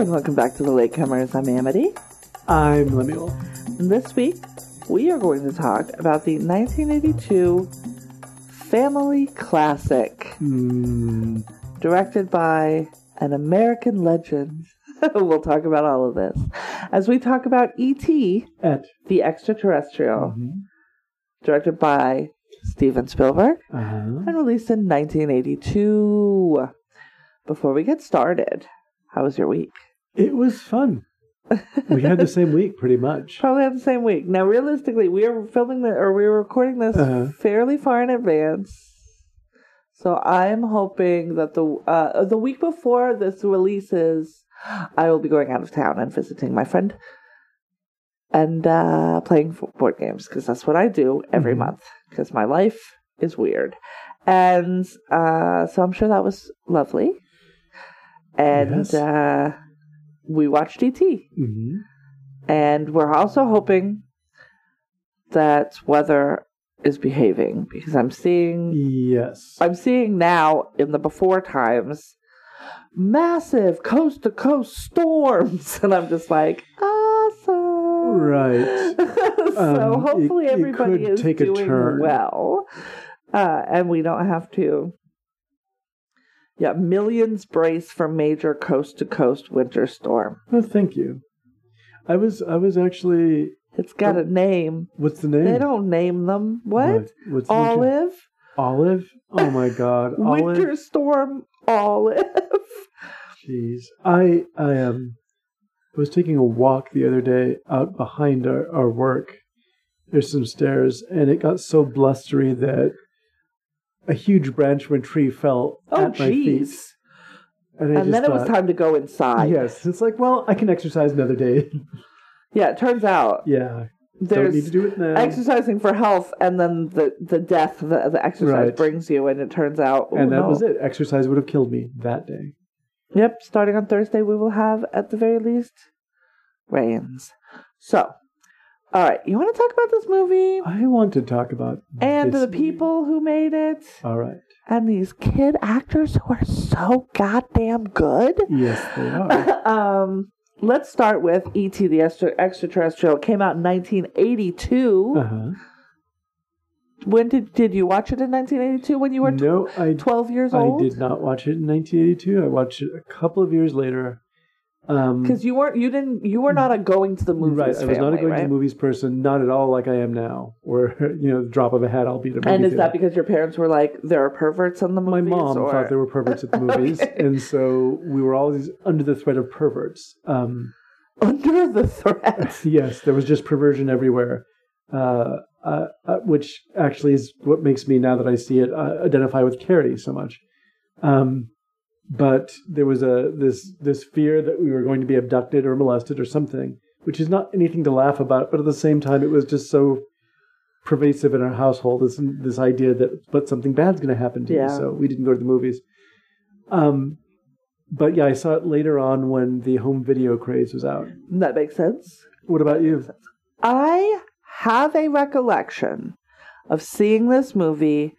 And welcome back to the Latecomers. I'm Amity. I'm Lemuel. And this week we are going to talk about the 1982 family classic Mm, directed by an American legend. we'll talk about all of this as we talk about E.T., at the extraterrestrial, Mhm. directed by Steven Spielberg uh-huh. and released in 1982. Before we get started, how was your week? It was fun. We had the same week, pretty much. Probably had the same week. Now, realistically, we are filming the or we are recording this Uh-huh. fairly far in advance. So I'm hoping that the uh, the week before this releases, I will be going out of town and visiting my friend and uh, playing board games because that's what I do every Mhm. month because my life is weird. And uh, so I'm sure that was lovely. And Yes. We watched ET. hmm And we're also hoping that weather is behaving because I'm seeing Yes. I'm seeing now in the before times massive coast to coast storms and I'm just like awesome Right. so Um, hopefully it- it everybody could is doing well uh, and we don't have to yeah millions brace for major coast to coast winter storm Oh, thank you. I was I was actually it's got a name what's the name? They don't name them. What? What's the name? Olive? Olive? Oh my god. Winter Olive. Storm Olive. Jeez. I I um was taking a walk the other day out behind our, our work. There's some stairs and it got so blustery that a huge branch from a tree fell Oh, at my feet. And, And then just it uh, was time to go inside. Yes, it's like, well, I can exercise another day. Yeah, it turns out yeah, don't need to do it now. exercising for health and then the, the death that the exercise Right. brings you. And it turns out. and that no. was it. Exercise would have killed me that day. Yep, starting on Thursday, we will have, at the very least, rains. So, all right, you want to talk about this movie I want to talk about and the movie. people who made it All right. and these kid actors who are so goddamn good? Yes, they are. um, let's start with E.T. the Extra- Extraterrestrial. It came out in 1982. uh-huh. When did did you watch it in 1982? When you were No, I 12 years old? I did not watch it in 1982. I watched it a couple of years later. Um, Because you weren't, you didn't, you were not a going to the movies right, I was not a family, going to the movies person, not at all like I am now, where you know, the drop of a hat, I'll be at a movie And is that because your parents were like, there are perverts in the movies? my mom or... thought there were perverts at the movies, Okay. and so we were always under the threat of perverts. Um, under the threat. yes, there was just perversion everywhere, uh, uh, uh, which actually is what makes me, now that I see it, uh, identify with Carrie so much. Um, but there was a this this fear that we were going to be abducted or molested or something, which is not anything to laugh about, but at the same time, it was just so pervasive in our household. This this idea that but something bad's going to happen to Yeah. you, so we didn't go to the movies. Um, but yeah, I saw it later on when the home video craze was out. that makes sense. What about you? I have a recollection of seeing this movie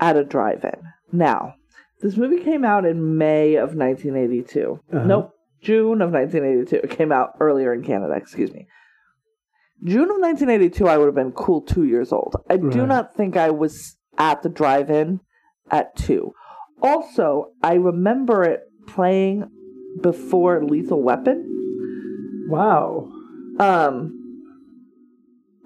at a drive-in. Now, this movie came out in May of 1982. Uh-huh. Nope, June of 1982. It came out earlier in Canada, excuse me. June of 1982, I would have been cool two years old. I do not think I was at the drive-in at two. Also, I remember it playing before Lethal Weapon. Wow. Um,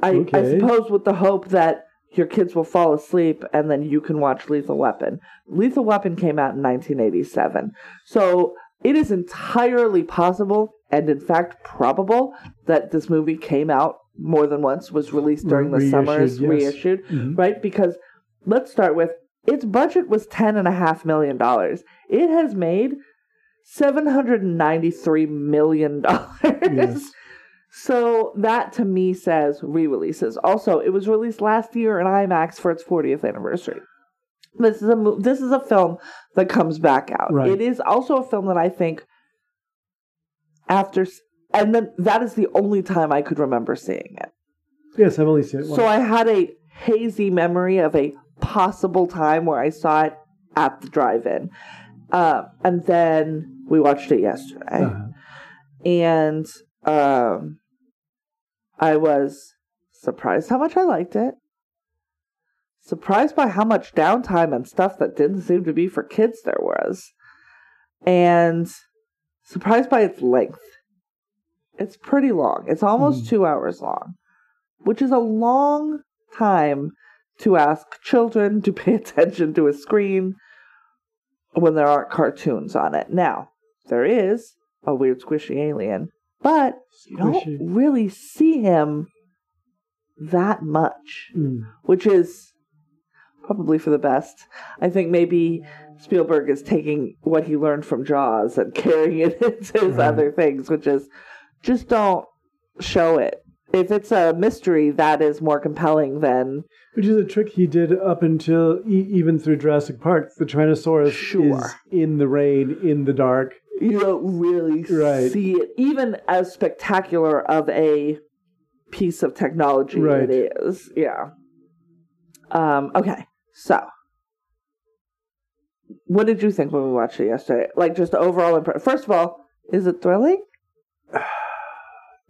I, I suppose with the hope that your kids will fall asleep and then you can watch Lethal Weapon. Lethal Weapon came out in 1987. So it is entirely possible and in fact probable that this movie came out more than once, was released during the Reissued, summers, yes. reissued, Mhm. right? Because let's start with its budget was ten and a half million dollars. It has made seven hundred and ninety three million dollars. Yes. So that to me says re-releases. Also, it was released last year in IMAX for its 40th anniversary. This is a this is a film that comes back out. Right. It is also a film that I think after and then that is the only time I could remember seeing it. Yes, I've only seen it once. So I had a hazy memory of a possible time where I saw it at the drive-in, uh, and then we watched it yesterday. Uh-huh. and um, I was surprised how much I liked it. Surprised by how much downtime and stuff that didn't seem to be for kids there was. And surprised by its length. It's pretty long. It's almost Mm. two hours long, which is a long time to ask children to pay attention to a screen when there aren't cartoons on it. Now, there is a weird squishy alien, but you don't really see him that much, Mm. which is probably for the best. I think maybe Spielberg is taking what he learned from Jaws and carrying it into his Right. other things, which is just don't show it. If it's a mystery, that is more compelling than Which is a trick he did up until e- even through Jurassic Park. The Tyrannosaurus Sure. is in the rain, in the dark. You don't really Right. see it, even as spectacular of a piece of technology Right. it is. Yeah. Um, okay, so what did you think when we watched it yesterday? Like, just the overall impression. First of all, is it thrilling?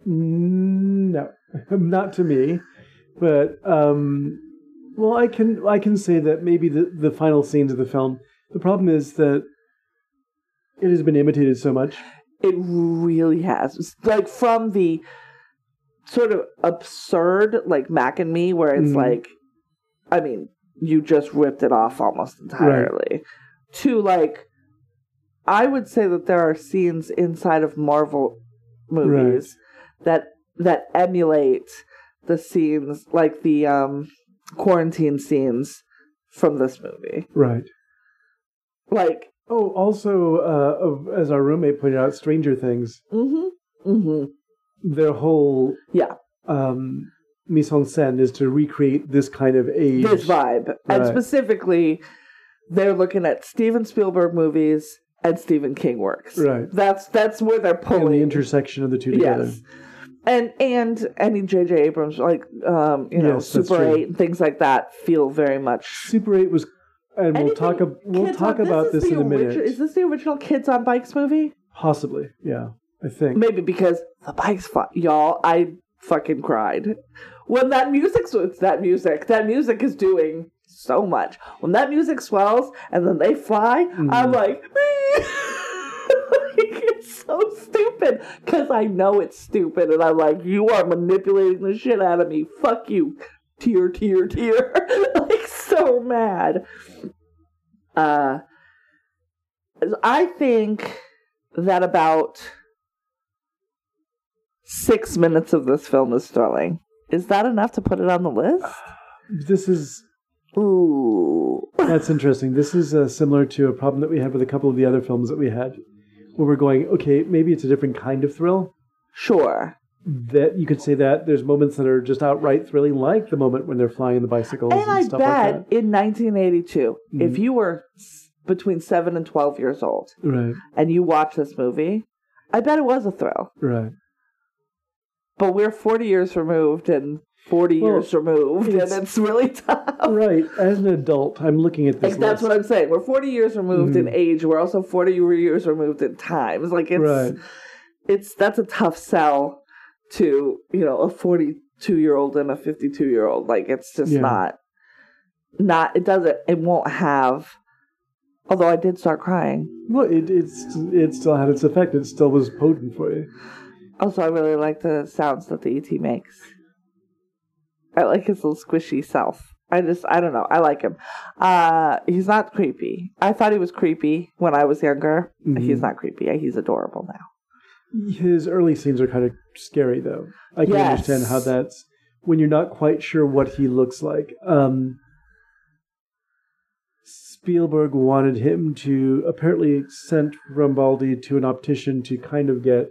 No, not to me. But um, well, I can I can say that maybe the the final scenes of the film. The problem is that it has been imitated so much. It really has. It's like from the sort of absurd, like Mac and Me, where it's Mhm. like, I mean, you just ripped it off almost entirely, to like, I would say that there are scenes inside of Marvel movies that that emulate the scenes, like the um, quarantine scenes from this movie. Right. Like, Oh, also, uh, as our roommate pointed out, Stranger Things. mm-hmm, mm-hmm, Their whole yeah. um, mise en scène is to recreate this kind of age. this vibe. And specifically, they're looking at Steven Spielberg movies and Stephen King works. Right. That's that's where they're and pulling. the intersection of the two together. Yes. And and any J.J. Abrams like um you know Yes, Super. Eight and things like that feel very much. Super Eight was, and we'll talk. ab- We'll talk on- about is this in a minute. origi- Is this the original Kids on Bikes movie? Possibly, yeah. I think. Maybe because the bikes, fu- y'all. I fucking cried when that music. It's that music. That music is doing so much. When that music swells and then they fly, I'm Mhm. like, like, it's so stupid because I know it's stupid, and I'm like, you are manipulating the shit out of me. Fuck you, tear, tear, tear. so mad. Uh, I think that about six minutes of this film is thrilling. Is that enough to put it on the list? This is Ooh. that's interesting. This is uh, similar to a problem that we had with a couple of the other films that we had, where we're going, okay, maybe it's a different kind of thrill. Sure. That you could say that there's moments that are just outright thrilling, like the moment when they're flying the bicycles and, And I bet like in 1982, if Mhm. you were between 7 and 12 years old. Right, and you watched this movie, I bet it was a thrill. right. But we're 40 years removed and 40 Well, years removed, it's- and it's really tough. Right. As an adult, I'm looking at this. Like that's what I'm saying. We're 40 years removed in Mhm. age. We're also 40 years removed in times. Like it's Right. it's that's a tough sell to you know a 42 year old and a 52 year old. Like it's just Yeah. not not. It doesn't. It won't have. Although I did start crying. Well, it it's it still had its effect. It still was potent for you. Also, I really like the sounds that the ET makes. I like his little squishy self. I just, I don't know. I like him. Uh, he's not creepy. I thought he was creepy when I was younger. Mhm. He's not creepy. He's adorable now. His early scenes are kind of scary, though. I can Yes. understand how that's when you're not quite sure what he looks like. Um, Spielberg wanted him to apparently sent Rambaldi to an optician to kind of get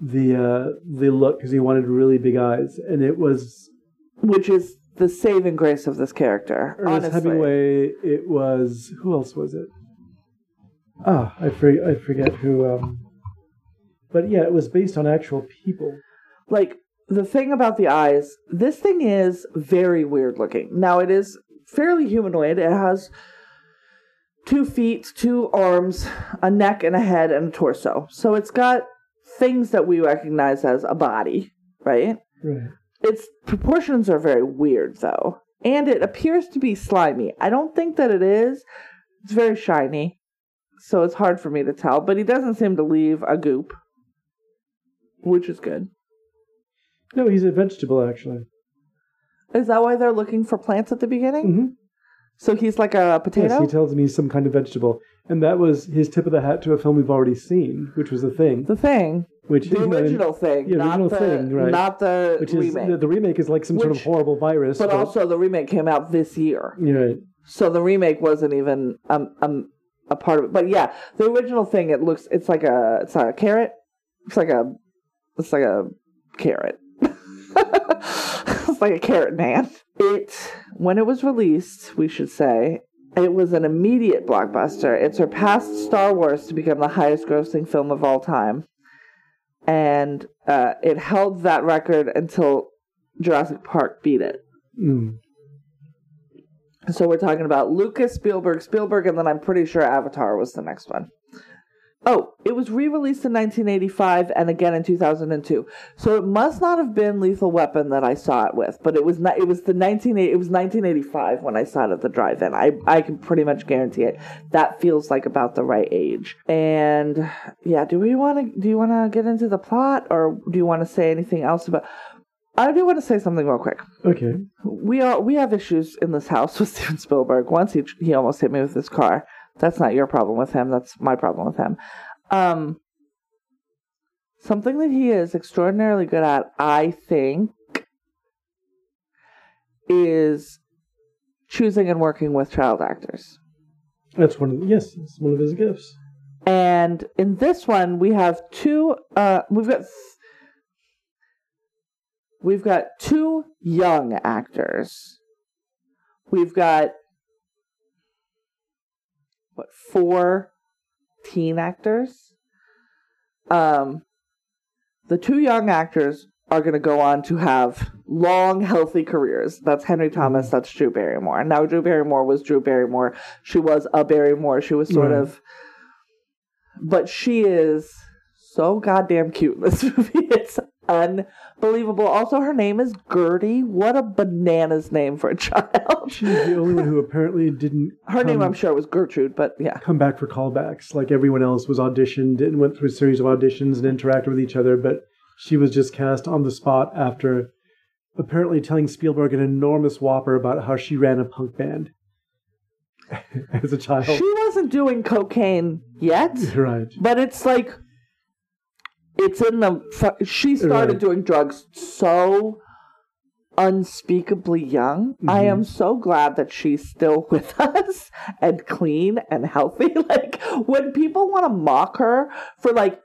the uh, the look because he wanted really big eyes, and it was Which is the saving grace of this character. Ernest honestly. Hemingway. It was who else was it? Ah, I forget. I forget who. Um, but yeah, it was based on actual people. like the thing about the eyes this thing is very weird looking now it is fairly humanoid it has two feet two arms a neck and a head and a torso so it's got things that we recognize as a body, right? Right. Its proportions are very weird, though. And it appears to be slimy. I don't think that it is. It's very shiny. So it's hard for me to tell. But he doesn't seem to leave a goop, which is good. No, he's a vegetable actually. Is that why they're looking for plants at the beginning? hmm So he's like a potato? Yes, he tells me he's some kind of vegetable, and that was his tip of the hat to a film we've already seen, which was the thing, the thing. which The you know, original thing. yeah, not original the, thing, right. Not the which is remake. the, the remake is like some sort of horrible virus, but also, the remake came out this year. right. So the remake wasn't even um, um a part of it. But yeah, the original thing it looks it's like a it's like a carrot. It's like a it's like a carrot. it's like a carrot man. It when it was released, we should say, it was an immediate blockbuster. It surpassed Star Wars to become the highest grossing film of all time. And uh, it held that record until Jurassic Park beat it. Mm. So we're talking about Lucas, Spielberg, Spielberg, and then I'm pretty sure Avatar was the next one. Oh, it was re-released in 1985 and again in 2002. So it must not have been Lethal Weapon that I saw it with, but it was not. It was the 19. It was 1985 when I saw it at the drive-in. I I can pretty much guarantee it. That feels like about the right age. And yeah, do we want to? Do you want to get into the plot, or do you want to say anything else about? I do want to say something real quick Okay. we are we have issues in this house with Steven Spielberg. Once he he almost hit me with his car. That's not your problem with him. That's my problem with him. Um, something that he is extraordinarily good at, I think, is choosing and working with child actors. That's one of the, yes, it's one of his gifts. And in this one, we have two. Uh, we've got we've got two young actors. We've got what four teen actors. Um, the two young actors are going to go on to have long, healthy careers. That's Henry Thomas. That's Drew Barrymore. Now, Drew Barrymore was Drew Barrymore. She was a Barrymore. She was sort Right. of but she is so goddamn cute in this movie. It's unbelievable. Also, her name is Gertie. What a bananas name for a child. She's the only one who apparently didn't Her name, I'm sure, was Gertrude, but yeah. come back for callbacks like everyone else was auditioned and went through a series of auditions and interacted with each other but she was just cast on the spot after apparently telling spielberg an enormous whopper about how she ran a punk band as a child She wasn't doing cocaine yet, right but it's like it's in the. She started Right. doing drugs so unspeakably young. I Mhm. am so glad that she's still with us and clean and healthy. Like when people want to mock her for like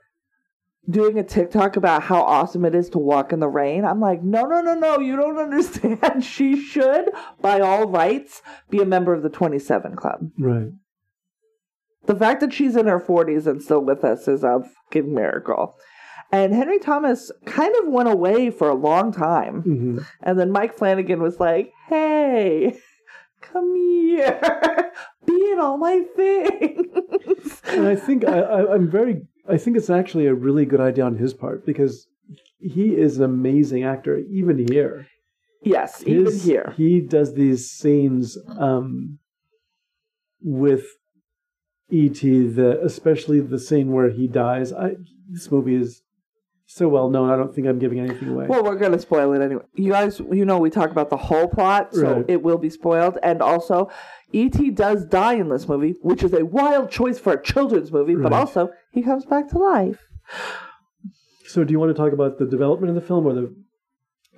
doing a TikTok about how awesome it is to walk in the rain, I'm like, no, no, no, no, you don't understand. she should, by all rights, be a member of the 27 Club. right The fact that she's in her 40s and still with us is a fucking miracle. And Henry Thomas kind of went away for a long time. hmm And then Mike Flanagan was like, hey, come here, be in all my things. and i think I, I, i'm very i think it's actually a really good idea on his part because he is an amazing actor even here yes, even here. He does these scenes um, with E.T. The especially the scene where he dies. I this movie is so well known. I don't think I'm giving anything away. Well, we're going to spoil it anyway. You guys, you know, we talk about the whole plot, so Right. it will be spoiled. And also, E.T. does die in this movie, which is a wild choice for a children's movie, but also, he comes back to life. so, do you want to talk about the development of the film or the?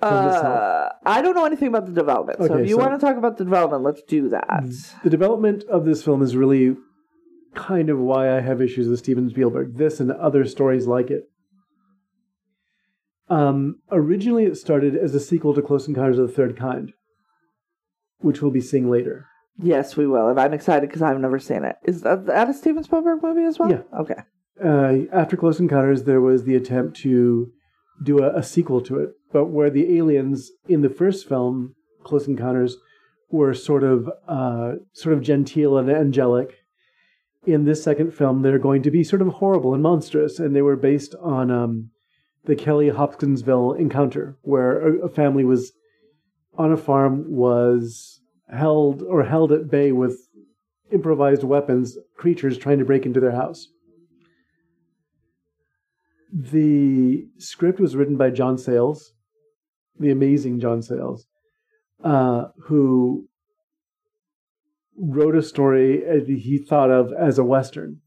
Uh, I don't know anything about the development, so Okay, if you so- want to talk about the development, let's do that. The development of this film is really kind of why I have issues with Steven Spielberg. This and other stories like it. Um, originally, it started as a sequel to Close Encounters of the Third Kind, which we'll be seeing later. Yes, we will, and I'm excited because I've never seen it. Is that, that a Steven Spielberg movie as well? Yeah. Okay. uh, after Close Encounters, there was the attempt to do a, a sequel to it, but where the aliens in the first film, Close Encounters, were sort of uh, sort of genteel and angelic, in this second film they're going to be sort of horrible and monstrous, and they were based on um, the Kelly Hopkinsville encounter, where a, a family was on a farm was held or held at bay with improvised weapons, creatures trying to break into their house. The script was written by John Sayles, the amazing John Sayles, uh, who wrote a story he thought of as a western,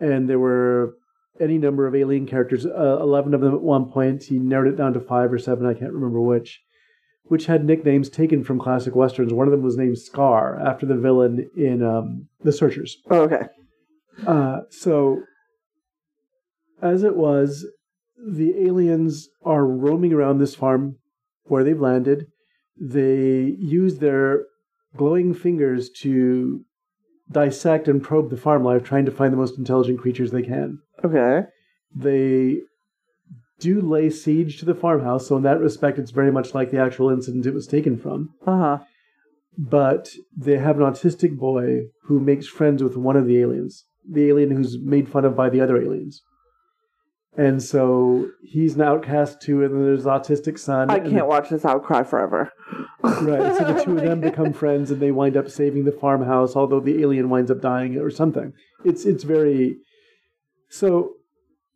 and there were any number of alien characters, uh, eleven of them at one point. He narrowed it down to five or seven, I can't remember which, which had nicknames taken from classic westerns. One of them was named Scar after the villain in um, The Searchers. Oh, okay. Uh, so, as it was, the aliens are roaming around this farm where they've landed. They use their glowing fingers to dissect and probe the farm life, trying to find the most intelligent creatures they can. Okay. They do lay siege to the farmhouse, so in that respect, it's very much like the actual incident it was taken from. Uh huh. But they have an autistic boy who makes friends with one of the aliens, the alien who's made fun of by the other aliens. And so he's an outcast too, and then there's autistic son. I can't watch this. I'll cry forever. Right. So the two of them become friends, and they wind up saving the farmhouse, although the alien winds up dying or something. It's it's very. So,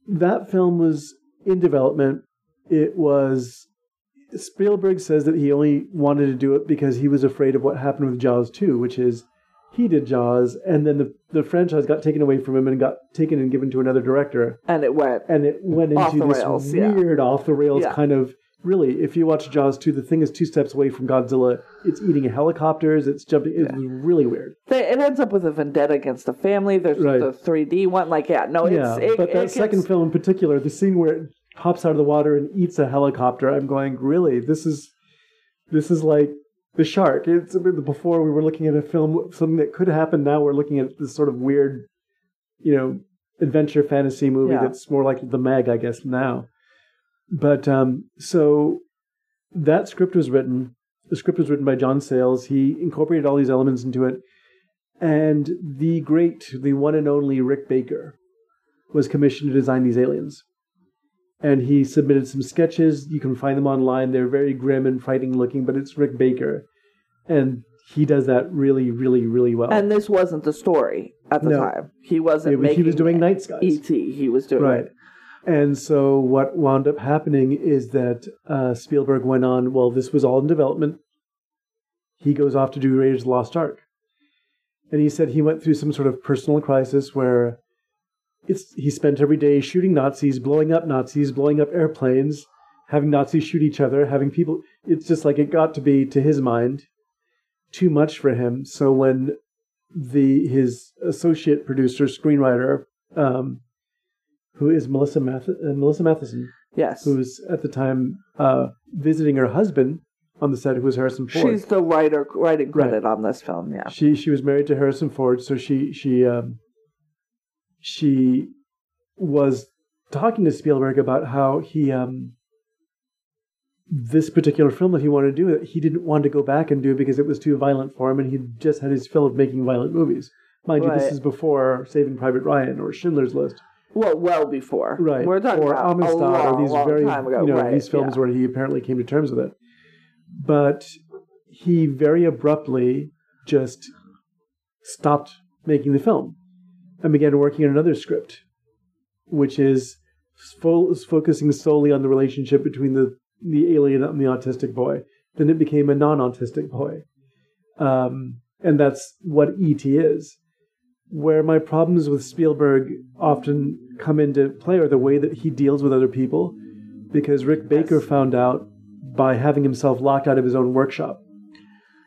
that film was in development. It was. Spielberg says that he only wanted to do it because he was afraid of what happened with Jaws 2, which is he did Jaws, and then the, the franchise got taken away from him and got taken and given to another director, And it went. and it went into the this rails, yeah. weird off the rails Yeah. kind of. Really, if you watch Jaws 2, the thing is two steps away from Godzilla. It's eating helicopters. It's jumping. It's really weird. It ends up with a vendetta against the family. There's Right. the 3D one. Like, yeah, no, yeah, it's. It, but that second gets- film in particular, the scene where it pops out of the water and eats a helicopter, I'm going, really? This is this is like the shark. It's before we were looking at a film, something that could happen. Now we're looking at this sort of weird, you know, adventure fantasy movie Yeah. that's more like the Meg, I guess now. But um, so that script was written. The script was written by John Sayles. He incorporated all these elements into it. And the great, the one and only Rick Baker was commissioned to design these aliens. And he submitted some sketches. You can find them online. They're very grim and frightening looking, but it's Rick Baker. And he does that really, really, really well. And this wasn't the story at the No. time. He wasn't It was- he was doing Night Skies. E.T. He was doing Right. And so what wound up happening is that uh, Spielberg went on, well, this was all in development. He goes off to do Raiders of the Lost Ark. And he said he went through some sort of personal crisis where it's he spent every day shooting Nazis, blowing up Nazis, blowing up airplanes, having Nazis shoot each other, having people it's just like it got to be to his mind too much for him. So when the his associate producer, screenwriter, um, who is Melissa Math- uh, Melissa Mathison, Yes. who was at the time uh, visiting her husband on the set, who was Harrison Ford. She's the writer writing Right. credit on this film, yeah. She she was married to Harrison Ford, so she she um, she was talking to Spielberg about how he um, this particular film that he wanted to do he didn't want to go back and do because it was too violent for him, and he just had his fill of making violent movies. Mind you, this is before Saving Private Ryan or Schindler's List. Well, well before. right? We're talking or about Amistad a long, or these very time ago. you know right, these films yeah. where he apparently came to terms with it. But he very abruptly just stopped making the film and began working on another script, which is fo- focusing solely on the relationship between the the alien and the autistic boy. Then it became a non-autistic boy, um, and that's what ET is where my problems with Spielberg often come into play are the way that he deals with other people. Because Rick Baker Yes. found out by having himself locked out of his own workshop.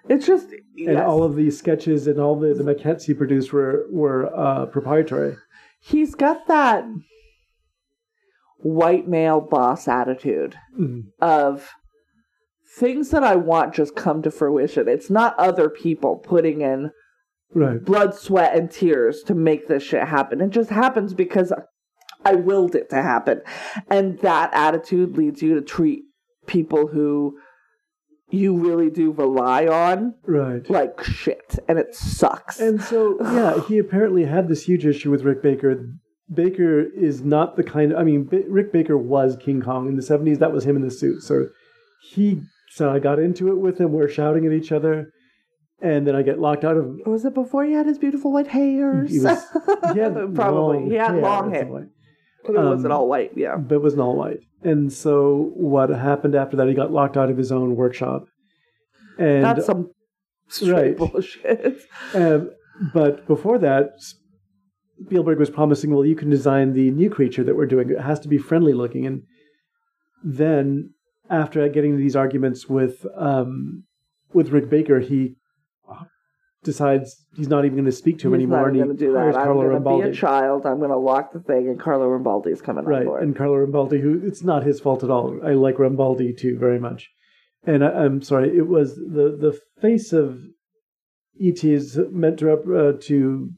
It's just. And yes. all of these sketches and all the, the maquettes he produced were, were uh, proprietary. He's got that white male boss attitude Mhm. of things that I want just come to fruition. It's not other people putting in Right. blood, sweat, and tears to make this shit happen. It just happens because I willed it to happen. And that attitude leads you to treat people who you really do rely on right. like shit, and it sucks. And so, yeah, he apparently had this huge issue with Rick Baker. Baker is not the kind. of, I mean, B- Rick Baker was King Kong in the seventies. That was him in the suit. So he so I got into it with him. We're shouting at each other, and then I get locked out of. was it before he had his beautiful white hairs? He was. He had Probably. long he had hair long and hair. Stuff like- But it wasn't Um, all white, yeah. but it wasn't all white. And so what happened after that? He got locked out of his own workshop, and That's some straight right. bullshit. Um, but before that, Spielberg was promising, well, you can design the new creature that we're doing. It has to be friendly looking. And then, after getting these arguments with um, with Rick Baker, he decides he's not even going to speak to him He's anymore. not going to do that. I'm Carlo going to be a child. I'm going to lock the thing, and Carlo Rambaldi is coming on right, board. and Carlo Rambaldi, who it's not his fault at all. I like Rambaldi too very much. And I, I'm sorry, it was the the face of ET is meant to rep, uh, to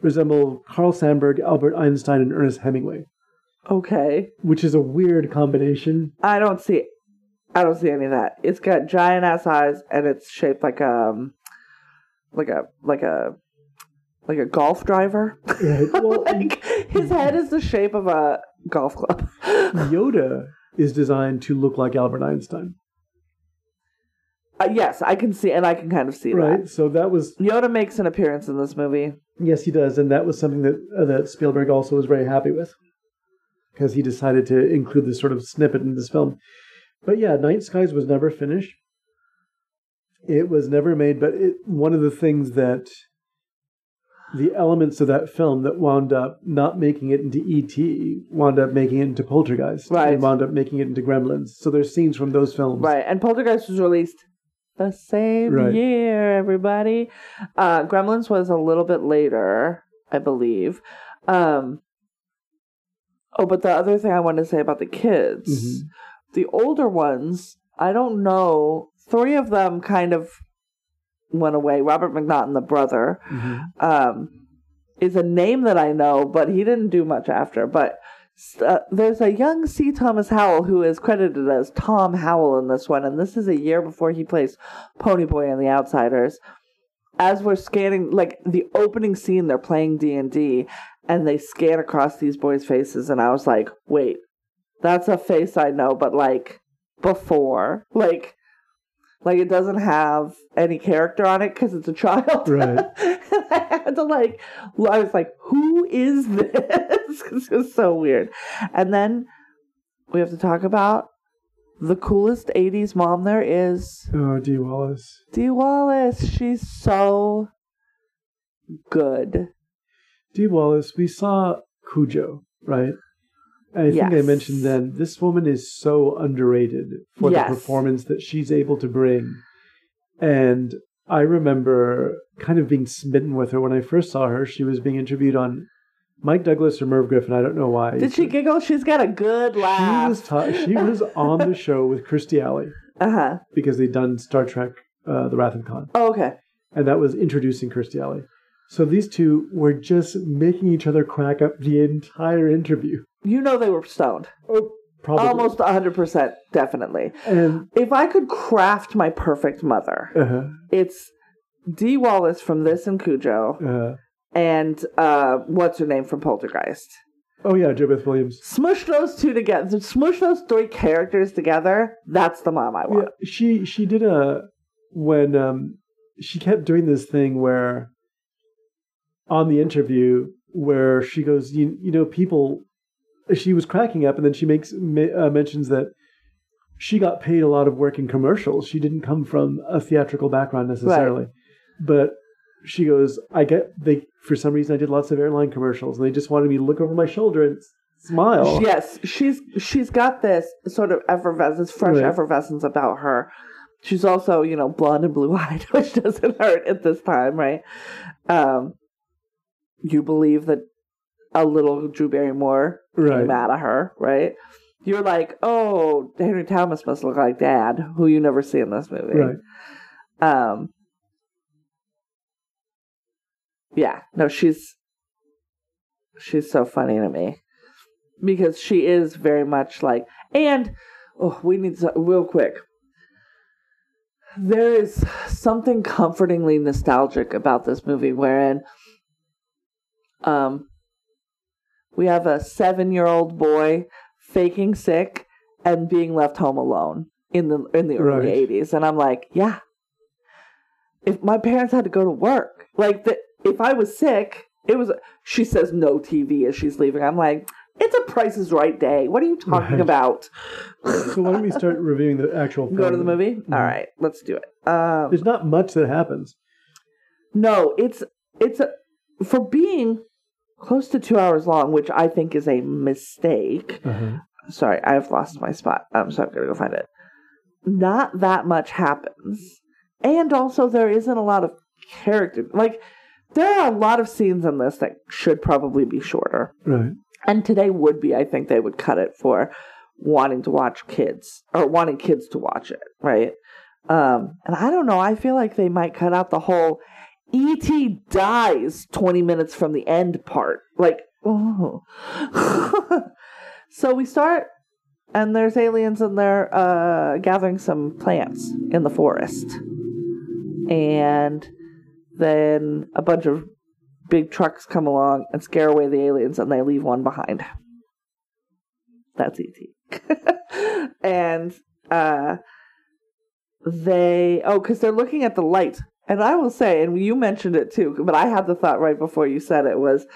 resemble Carl Sandburg, Albert Einstein, and Ernest Hemingway, okay. which is a weird combination. I don't see I don't see any of that. It's got giant ass eyes and it's shaped like a um, like a like a like a golf driver. Right. Well, like his head is the shape of a golf club. Yoda is designed to look like Albert Einstein, Uh, yes, I can see and I can kind of see right? So that was. Yoda makes an appearance in this movie. Yes, he does, and that was something that uh, that Spielberg also was very happy with, because he decided to include this sort of snippet in this film. But yeah, Night Skies was never finished. It was never made, but it, one of the things that the elements of that film that wound up not making it into E.T. wound up making it into Poltergeist, Right. and wound up making it into Gremlins. So there's scenes from those films, Right, and Poltergeist was released the same Right. year, everybody. Uh, Gremlins was a little bit later, I believe. Um, oh, but the other thing I want to say about the kids, Mhm. the older ones, I don't know. Three of them kind of went away. Robert McNaughton, the brother, Mhm. um, is a name that I know, but he didn't do much after. But uh, there's a young C. Thomas Howell who is credited as Tom Howell in this one, and this is a year before he plays Ponyboy in The Outsiders. As we're scanning, like the opening scene, they're playing D and D, and they scan across these boys' faces, and I was like, "Wait, that's a face I know, but like before, like." Like it doesn't have any character on it because it's a child. Right. I had to like, I was like, who is this? 'Cause it was so weird. And then we have to talk about the coolest 80s mom there is Oh, Dee Wallace. Dee Wallace. She's so good. Dee Wallace, we saw Cujo, right? I think I mentioned then this woman is so underrated for Yes. the performance that she's able to bring. And I remember kind of being smitten with her when I first saw her. She was being interviewed on Mike Douglas or Merv Griffin. I don't know why. Did she giggle? She's got a good She laugh. was ta- she was on the show with Kirstie Alley uh huh. because they'd done Star Trek: uh, The Wrath of Khan. Oh, okay. and that was introducing Kirstie Alley. So these two were just making each other crack up the entire interview. You know they were stoned. Oh, probably Almost 100%, definitely. And If I could craft my perfect mother, uh, it's Dee Wallace from this and Cujo. uh, and uh, what's her name from Poltergeist. oh yeah, JoBeth Williams. Smush those two together. Smush those three characters together. That's the mom I Yeah, want. she she did a when um she kept doing this thing where on the interview where she goes you you know people she was cracking up and then she makes uh, mentions that she got paid a lot of work in commercials she didn't come from a theatrical background necessarily but she goes i get they for some reason i did lots of airline commercials and they just wanted me to look over my shoulder and smile Yes, she's she's got this sort of effervescence, fresh Right. effervescence about her. She's also, you know, blonde and blue eyed, which doesn't hurt at this time, right? Um, you believe that a little Drew Barrymore Right. came out of her, right? You're like, oh, Henry Thomas must look like Dad, who you never see in this movie. right Um, yeah, no, she's she's so funny to me because she is very much like, and oh, we need to real quick. there is something comfortingly nostalgic about this movie wherein um we have a seven year old boy faking sick and being left home alone in the in the early Right. 80s and i'm like yeah if my parents had to go to work like the, if i was sick it was she says no tv as she's leaving i'm like it's a price is right day what are you talking Right. about So why don't we start reviewing the actual film? go to the movie Mhm. all right let's do it um There's not much that happens. No, it's it's a, for being close to two hours long, which I think is a mistake. Uh-huh. Sorry, I've lost my spot. Um, so I'm gonna go find it. Not that much happens, and also there isn't a lot of character. Like there are a lot of scenes in this that should probably be shorter, Right. and today would be. I think they would cut it for wanting to watch kids or wanting kids to watch it, right? Um, and I don't know. I feel like they might cut out the whole E.T. dies 20 minutes from the end part. Like, oh. so we start, and there's aliens, and they're uh, gathering some plants in the forest. And then a bunch of big trucks come along and scare away the aliens, and they leave one behind. That's E.T. and uh, they, oh, because they're looking at the light. And I will say, and you mentioned it too, but I had the thought right before you said it was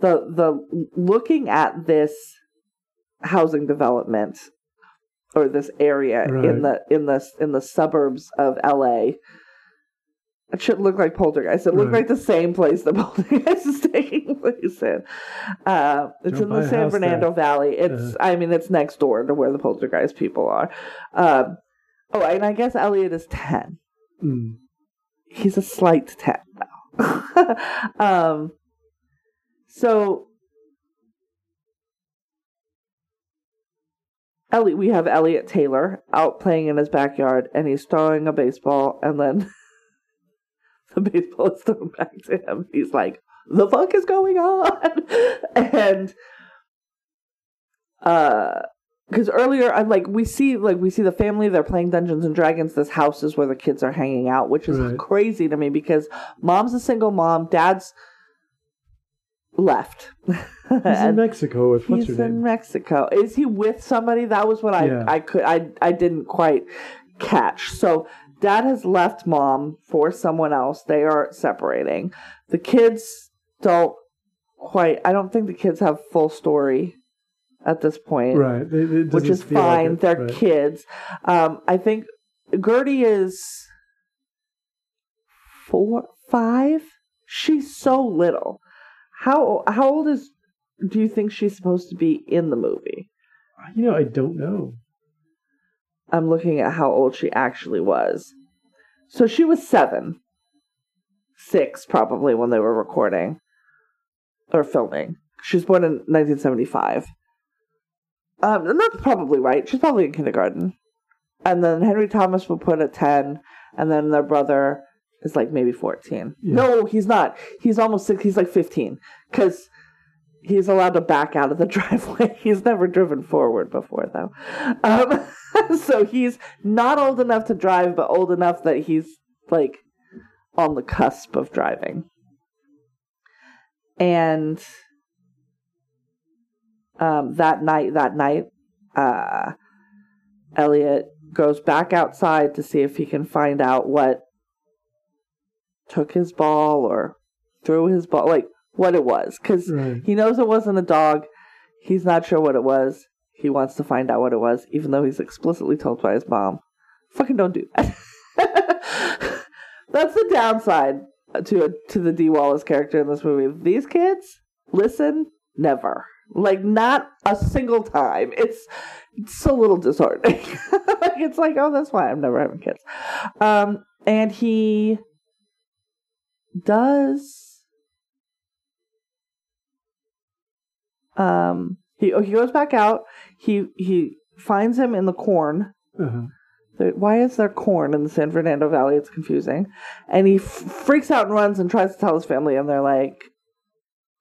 the the looking at this housing development or this area in the in the in the suburbs of LA. It should look like Poltergeist. It looked Right. like the same place the Poltergeist is taking place in. Uh, it's Don't in the San Fernando there. Valley. It's, I mean, it's next door to where the Poltergeist people are. Um, oh, and I guess Elliot is ten Mm. He's a slight 10 now. um, so Elliot, we have Elliot Taylor out playing in his backyard, and he's throwing a baseball, and then the baseball is thrown back to him. He's like, "The fuck is going on?" and uh, because earlier I'm like, we see like we see the family. They're playing Dungeons and Dragons. This house is where the kids are hanging out, which is Right. crazy to me because mom's a single mom, dad's left. He's in Mexico with what's He's her in? Mexico. Is he with somebody? That was what I Yeah. I could I I didn't quite catch. So dad has left mom for someone else. They are separating. The kids don't quite. I don't think the kids have full story at this point, Right. It- it which is feel like fine. it. They're Right. kids. Um, I think Gertie is four, five. She's so little. How how old is? Do you think she's supposed to be in the movie? You know, I don't know. I'm looking at how old she actually was. So she was seven, six probably when they were recording or filming. She was born in 1975. Um, and that's probably right. She's probably in kindergarten. And then Henry Thomas will put at 10, and then their brother is like maybe 14. Yeah. No, he's not. He's almost six. He's like 15 because he's allowed to back out of the driveway. He's never driven forward before, though. Um, so he's not old enough to drive, but old enough that he's like on the cusp of driving. And um, that night, that night, uh, Elliot goes back outside to see if he can find out what took his ball or threw his ball, like what it was, because Right. he knows it wasn't a dog. He's not sure what it was. He wants to find out what it was, even though he's explicitly told by his mom, "Fucking don't do that." That's the downside to to the Dee Wallace character in this movie. These kids listen never, like not a single time. It's it's a little disheartening. like it's like, oh, that's why I'm never having kids. Um, and he does um he oh, he goes back out he he finds him in the corn Uh-huh. Why is there corn in the san fernando valley it's confusing and he f- freaks out and runs and tries to tell his family and they're like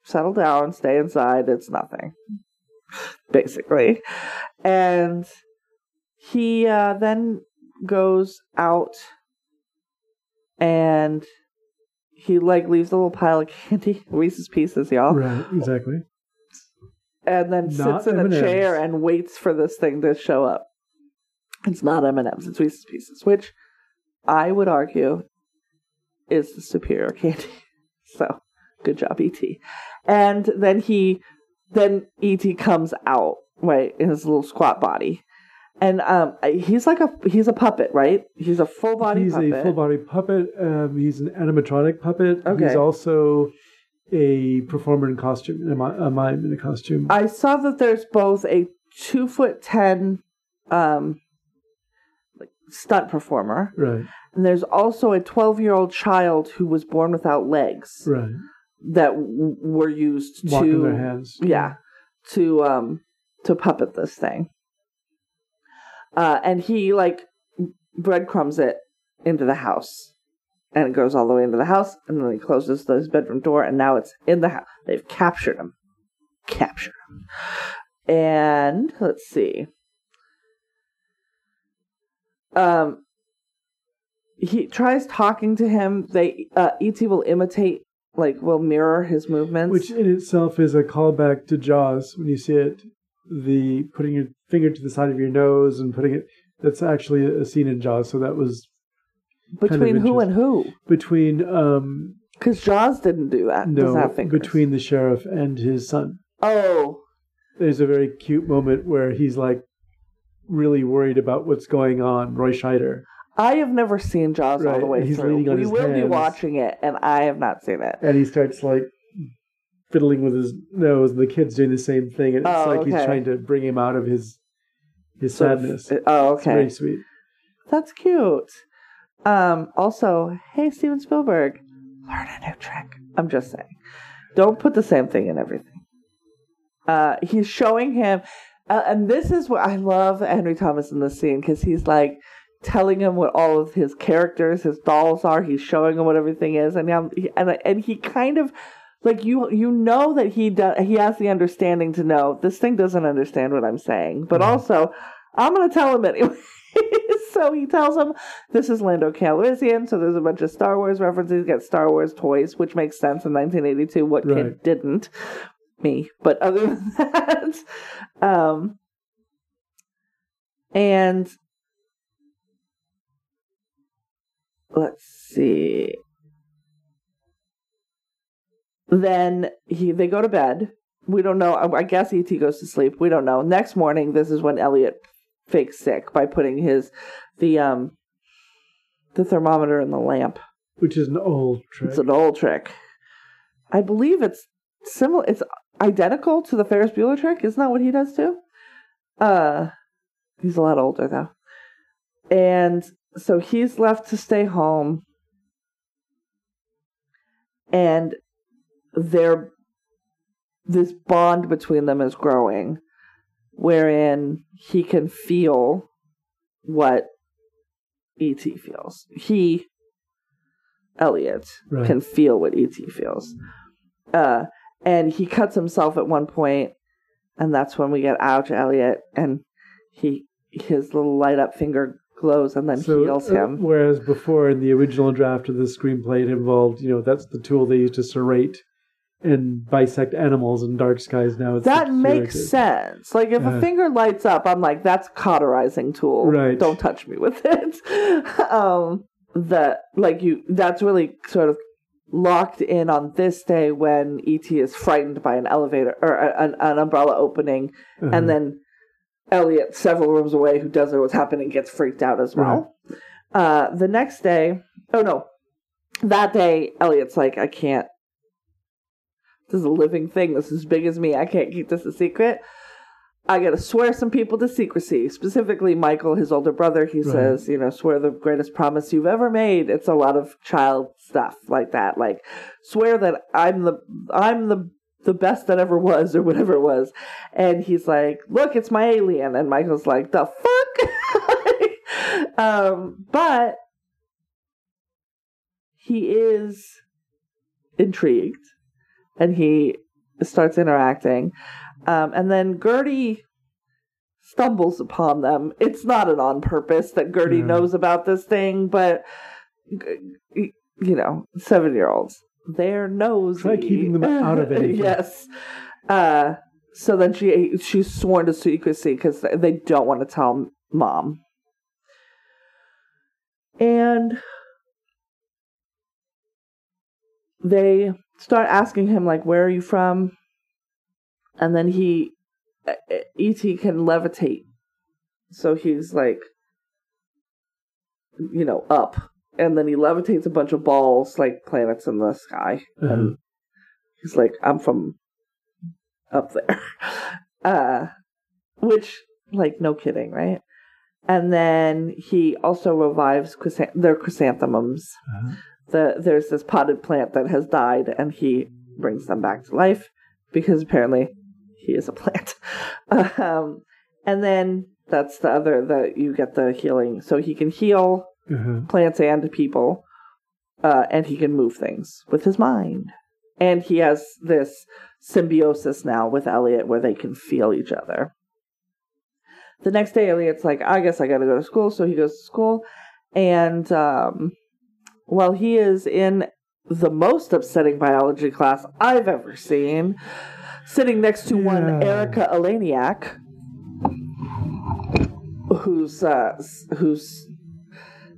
settle down stay inside it's nothing basically and he uh, then goes out and he like leaves a little pile of candy, Reese's Pieces, y'all, Right, exactly. and then Not sits in a M&Ms. chair and waits for this thing to show up. It's not M and M's; it's Reese's Pieces, which I would argue is the superior candy. So, good job, ET. And then he, then ET comes out right in his little squat body, and um, he's like a he's a puppet, right? He's a full body. he's puppet. a full body puppet. Um, he's an animatronic puppet. Okay. He's also a performer in costume, a mime in a costume. I saw that there's both a two foot ten um like stunt performer right, and there's also a 12 year old child who was born without legs right. That w- were used Walking to their hands. yeah to um to puppet this thing. Uh and he like breadcrumbs it into the house. And it goes all the way into the house and then he closes his bedroom door and now it's in the house they've captured him. Captured him. And let's see. Um he tries talking to him. They uh et will imitate like will mirror his movements Which in itself is a callback to Jaws when you see it. The putting your finger to the side of your nose and putting it. That's actually a scene in Jaws. So that was between who and who between um because jaws didn't do that no between the sheriff and his son. oh There's a very cute moment where he's like really worried about what's going on. Roy Scheider. I have never seen jaws all Right, the way he's through. leaning on we his will be hands. watching it and i have not seen it. And he starts like fiddling with his nose and the kid's doing the same thing and it's Oh, like he's okay. trying to bring him out of his his of- sadness. oh okay. it's very sweet. That's cute. Um also hey steven spielberg learn a new trick. I'm just saying. Don't put the same thing in everything. Uh he's showing him uh, and this is what i love henry thomas in this scene because he's like telling him what all of his characters his dolls are. He's showing him what everything is. And he, and and he kind of like you you know that he does he has the understanding to know this thing doesn't understand what i'm saying. But also i'm going to tell him anyway. So he tells him this is lando calrissian so there's a bunch of star wars references. Get star wars toys which makes sense in 1982 what kid didn't? Me. But other than that um and let's see. Then he they go to bed. We don't know. I, I guess et goes to sleep. We don't know. Next morning this is when elliot fakes sick by putting his the um the thermometer in the lamp. Which is an old trick. It's an old trick. I believe it's similar it's identical to the ferris bueller trick. Isn't that what he does too? Uh he's a lot older though. And so he's left to stay home. And their this bond between them is growing wherein he can feel what et feels. He elliot Right. can feel what et feels. Uh and he cuts himself at one point and that's when we get ouch elliot and he his little light up finger glows and then so, heals uh, him whereas before in the original draft of the screenplay it involved you know that's the tool they used to serrate and bisect animals in dark skies now it's that makes sense. Like if Uh, a finger lights up, I'm like, that's a cauterizing tool. Right. Don't touch me with it. um that like you that's really sort of locked in on this day when ET is frightened by an elevator or an, an umbrella opening Uh-huh. and then Elliot several rooms away who doesn't know what's happening gets freaked out as well. Uh the next day oh no. That day Elliot's like, I can't this is a living thing. This is as big as me. I can't keep this a secret. I gotta swear some people to secrecy. Specifically, Michael, his older brother. He Right. says, you know, swear the greatest promise you've ever made. It's a lot of child stuff like that. Like, swear that I'm the I'm the the best that ever was, or whatever it was. And he's like, look, it's my alien. And Michael's like, the fuck. um, but he is intrigued and he starts interacting. Um, and then Gertie stumbles upon them. It's not an on purpose that Gertie Yeah. knows about this thing, but you know, seven year olds. They're nosy. Try keeping them out of anything. yes. Uh, so then she she's sworn to secrecy because they don't want to tell mom. And they start asking him like, "Where are you from?" And then he, Et can levitate, so he's like, you know, up, and then he levitates a bunch of balls like planets in the sky, Uh-huh. and he's like, "I'm from up there," uh, which like no kidding, right? And then he also revives chrysan- their chrysanthemums Uh-huh. the there's this potted plant that has died and he brings them back to life because apparently he is a plant um, and then that's the other that you get the healing so he can heal Uh-huh. plants and people uh, and he can move things with his mind. And he has this symbiosis now with elliot where they can feel each other. The next day elliot's like i guess i gotta go to school so he goes to school. And um, well, he is in the most upsetting biology class I've ever seen, sitting next to one Erika Eleniak, who's uh, s- whose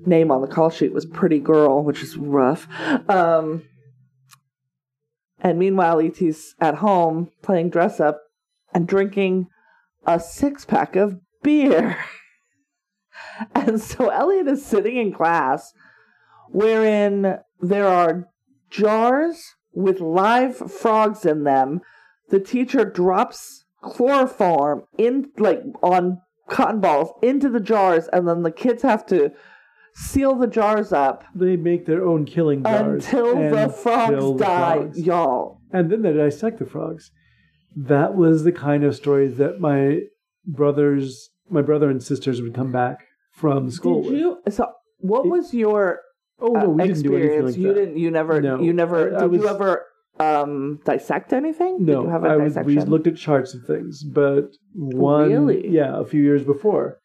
name on the call sheet was Pretty Girl, which is rough. Um, and meanwhile, E.T.'s at home playing dress up and drinking a six pack of beer. And so Elliot is sitting in class wherein there are jars with live frogs in them. The teacher drops chloroform in like on cotton balls into the jars and then the kids have to seal the jars up They make their own killing jars until the frogs the die, frogs. y'all. and then they dissect the frogs. That was the kind of stories that my brothers, my brother and sisters would come back from school. Did with. you so what was your Oh no, uh, we didn't do anything experience. like you that. didn't. You never. No. You never. I- I did you ever um dissect anything? No, Did you have a I was. dissection? We looked at charts of things, but one, Really? yeah, a few years before,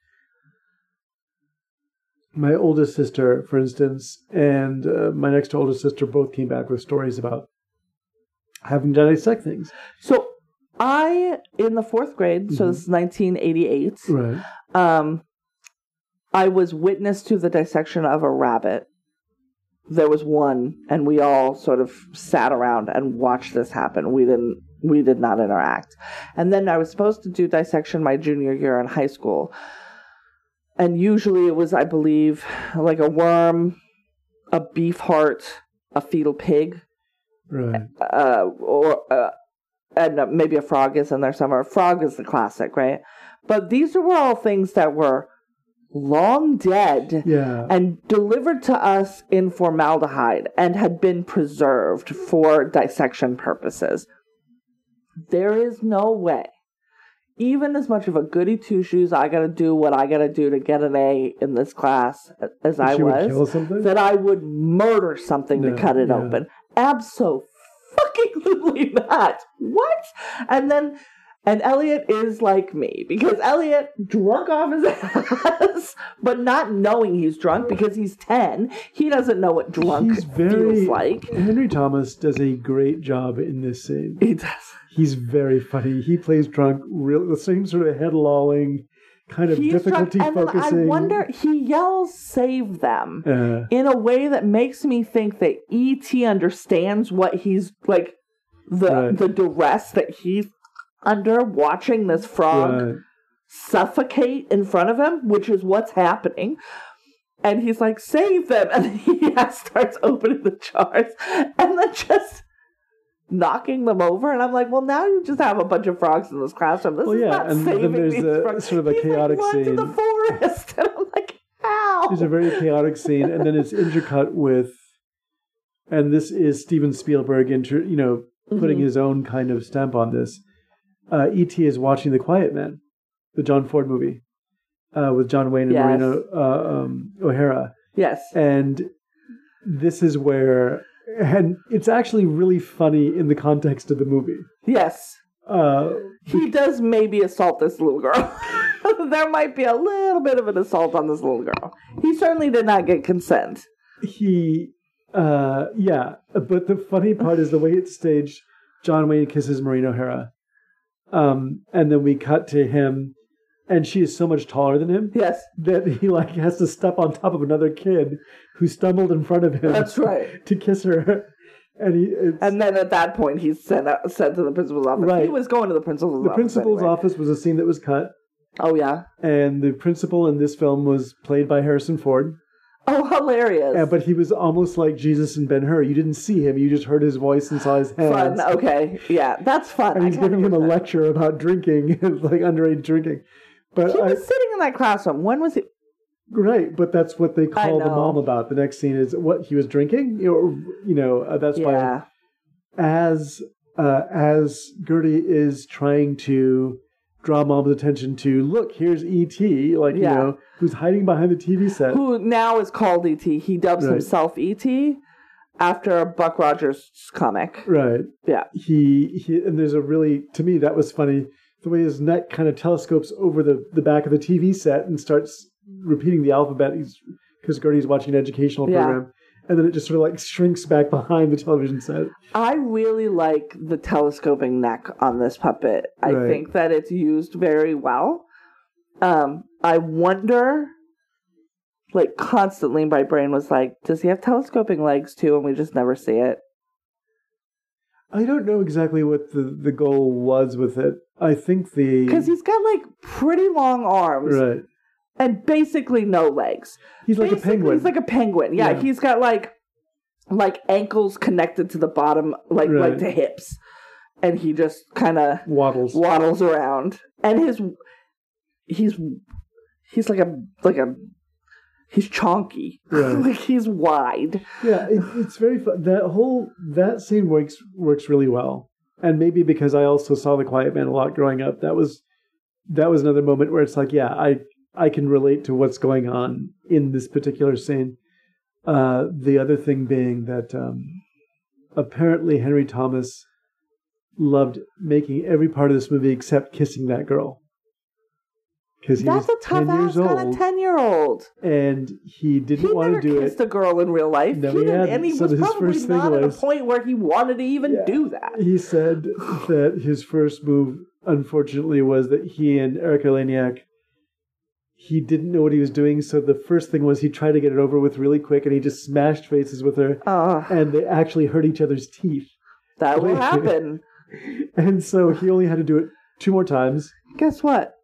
my oldest sister, for instance, and uh, my next oldest sister both came back with stories about having to dissect things. So I in the fourth grade. So Mhm. this is 1988. Right. Um, I was witness to the dissection of a rabbit. There was one, and we all sort of sat around and watched this happen. We didn't. We did not interact. And then I was supposed to do dissection my junior year in high school. And usually it was, I believe, like a worm, a beef heart, a fetal pig, Right. uh, or uh, and uh, maybe a frog is in there somewhere. Frog is the classic, right? But these were all things that were long dead Yeah. and delivered to us in formaldehyde and had been preserved for dissection purposes. There is no way, even as much of a goody two shoes, I got to do what I got to do to get an A in this class as I was would kill something. that I would murder something No, to cut it yeah. open. Absolutely not. What? And then, and Elliot is like me because Elliot drunk off his ass, but not knowing he's drunk because he's 10. He doesn't know what drunk He's very feels like. Henry Thomas does a great job in this scene. He does. He's very funny. He plays drunk, real the same sort of head lolling, kind of He's difficulty drunk, and focusing. I wonder, he yells, save them. Uh, in a way that makes me think that ET understands what he's like the Right. the duress that he's under watching this frog right. suffocate in front of him, which is what's happening. And he's like, save them. And he starts opening the jars and then just knocking them over. And I'm like, well, now you just have a bunch of frogs in this classroom. This Well, is yeah, not and then saving there's these the- frogs. sort of a He's chaotic like, run to the scene. forest. And I'm like, how? There's a very chaotic scene, and then it's intercut with, and this is Steven Spielberg, inter, you know, putting Mhm. his own kind of stamp on this. Uh, E.T. is watching The Quiet Man, the John Ford movie, uh, with John Wayne and Yes. Marina uh, um, O'Hara, Yes. and this is where, and it's actually really funny in the context of the movie. Yes. Uh, he does maybe assault this little girl. there might be a little bit of an assault on this little girl. He certainly did not get consent. he uh yeah but the funny part is the way it's staged john wayne kisses maureen o'hara um and then we cut to him and she is so much taller than him Yes, that he like has to step on top of another kid who stumbled in front of him that's right. to kiss her and he it's, And then at that point, he's sent out, sent to the principal's office. Right. He was going to the principal's the office. The principal's anyway. office was a scene that was cut Oh yeah. and the principal in this film was played by harrison ford Oh, hilarious. Yeah, but he was almost like Jesus and Ben Hur. You didn't see him; you just heard his voice and saw his hands. fun. Okay, yeah, that's fun. And I he's giving him a that- lecture about drinking, like underage drinking. But He I, was sitting in that classroom. When was he? right, but that's what they call the mom about. The next scene is what he was drinking. Or you know, uh, that's why Yeah. as uh, as Gertie is trying to draw mom's attention to look, here's ET, like you Yeah. know, who's hiding behind the TV set. Who now is called ET. He dubs Right. himself ET after a Buck Rogers comic. Right. Yeah. He he and there's a really to me that was funny the way his neck kind of telescopes over the the back of the TV set and starts repeating the alphabet. He's because Gertie's watching an educational Yeah. program, and then it just sort of like shrinks back behind the television set. I really like the telescoping neck on this puppet. I Right. think that it's used very well. Um, I wonder, like constantly, my brain was like, "Does he have telescoping legs too?" And we just never see it. I don't know exactly what the the goal was with it. I think the Because he's got like pretty long arms right. And basically no legs. He's like a penguin. He's like a penguin. Yeah, Yeah. he's got like like ankles connected to the bottom, like Right. like to hips, and he just kind of waddles. waddles around. And his he's he's like a like a he's chonky, Right. like he's wide. Yeah, it, it's very fun. That whole that scene works works really well, and maybe because I also saw The Quiet Man a lot growing up, that was that was another moment where it's like, yeah, I I can relate to what's going on in this particular scene. Uh, the other thing being that um, apparently Henry Thomas loved making every part of this movie except kissing that girl because he That's was a tough ass of old ten year old. and he He didn't want to do kissed it. a girl in real life. No, he he and he So was probably not at a point where he wanted to even Yeah. do that. He said that his first move, unfortunately, was that he and Erica Laniak, he didn't know what he was doing. So the first thing was he tried to get it over with really quick, and he just smashed faces with her, Oh, and they actually hurt each other's teeth. that will happen. And so he only had to do it two more times. Guess what?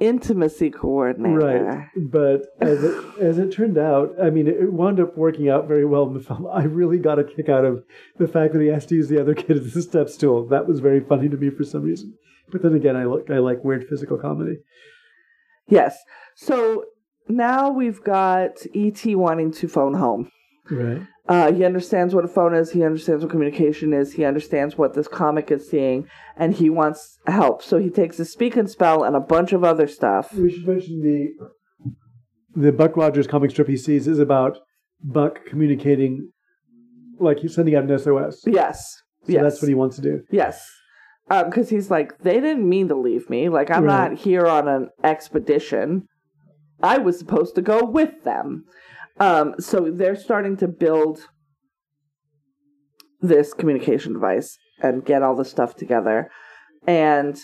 Intimacy coordinator. Right. But as it, as it turned out, I mean, it wound up working out very well in the film. I really got a kick out of the fact that he has to use the other kid as a step stool. That was very funny to me for some reason. But then again, I look I like weird physical comedy. Yes. So now we've got ET wanting to phone home. Right. Uh, he understands what a phone is. He understands what communication is. He understands what this comic is seeing, and he wants help. So he takes a speak and spell and a bunch of other stuff. We should mention the the Buck Rogers comic strip he sees is about Buck communicating, like he's sending out an SOS. So Yes. yes. that's what he wants to do. Yes. Because he's like, they didn't mean to leave me. Like, I'm Right. not here on an expedition. I was supposed to go with them. Um, so they're starting to build this communication device and get all the stuff together. And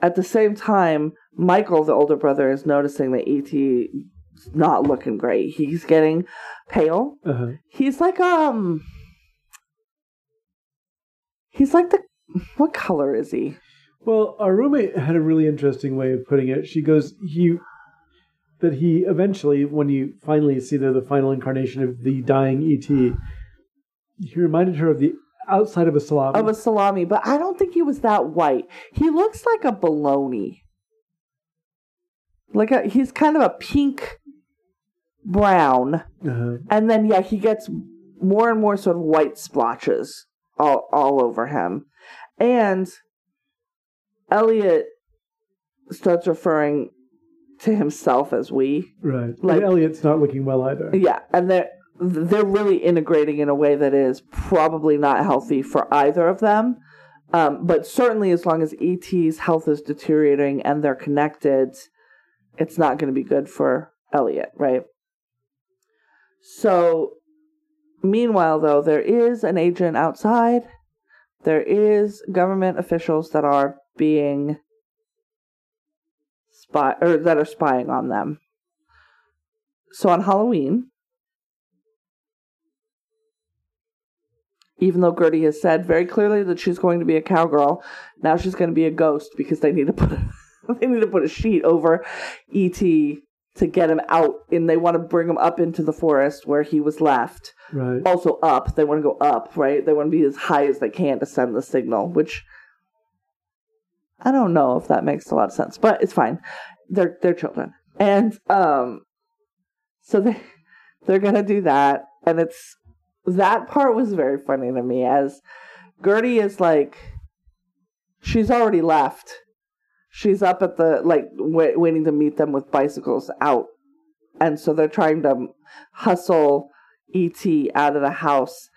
at the same time, Michael, the older brother, is noticing that E.T. is not looking great. He's getting pale. Uh-huh. He's like, um, he's like the, what color is he? Well, our roommate had a really interesting way of putting it. She goes, he that he eventually, when you finally see the, the final incarnation of the dying ET, he reminded her of the outside of a salami. Of a salami, but I don't think he was that white. He looks like a baloney. Like a, he's kind of a pink brown, uh-huh. and then yeah, he gets more and more sort of white splotches all all over him, and Elliot starts referring to himself as we. Right. Like- and Elliot's not looking well either. Yeah, and they're they're really integrating in a way that is probably not healthy for either of them. Um, but certainly, as long as ET's health is deteriorating and they're connected, it's not going to be good for Elliot, right? So, meanwhile, though, there is an agent outside. There is government officials that are being spy or that are spying on them. So on Halloween, even though Gertie has said very clearly that she's going to be a cowgirl, now she's going to be a ghost because they need to put a, they need to put a sheet over ET to get him out, and they want to bring him up into the forest where he was left. Right. Also up, they want to go up, right? They want to be as high as they can to send the signal, which I don't know if that makes a lot of sense, but it's fine. They're they're children, and um, so they they're gonna do that, and it's that part was very funny to me as Gertie is like she's already left. She's up at the like wait, waiting to meet them with bicycles out, and so they're trying to hustle ET out of the house,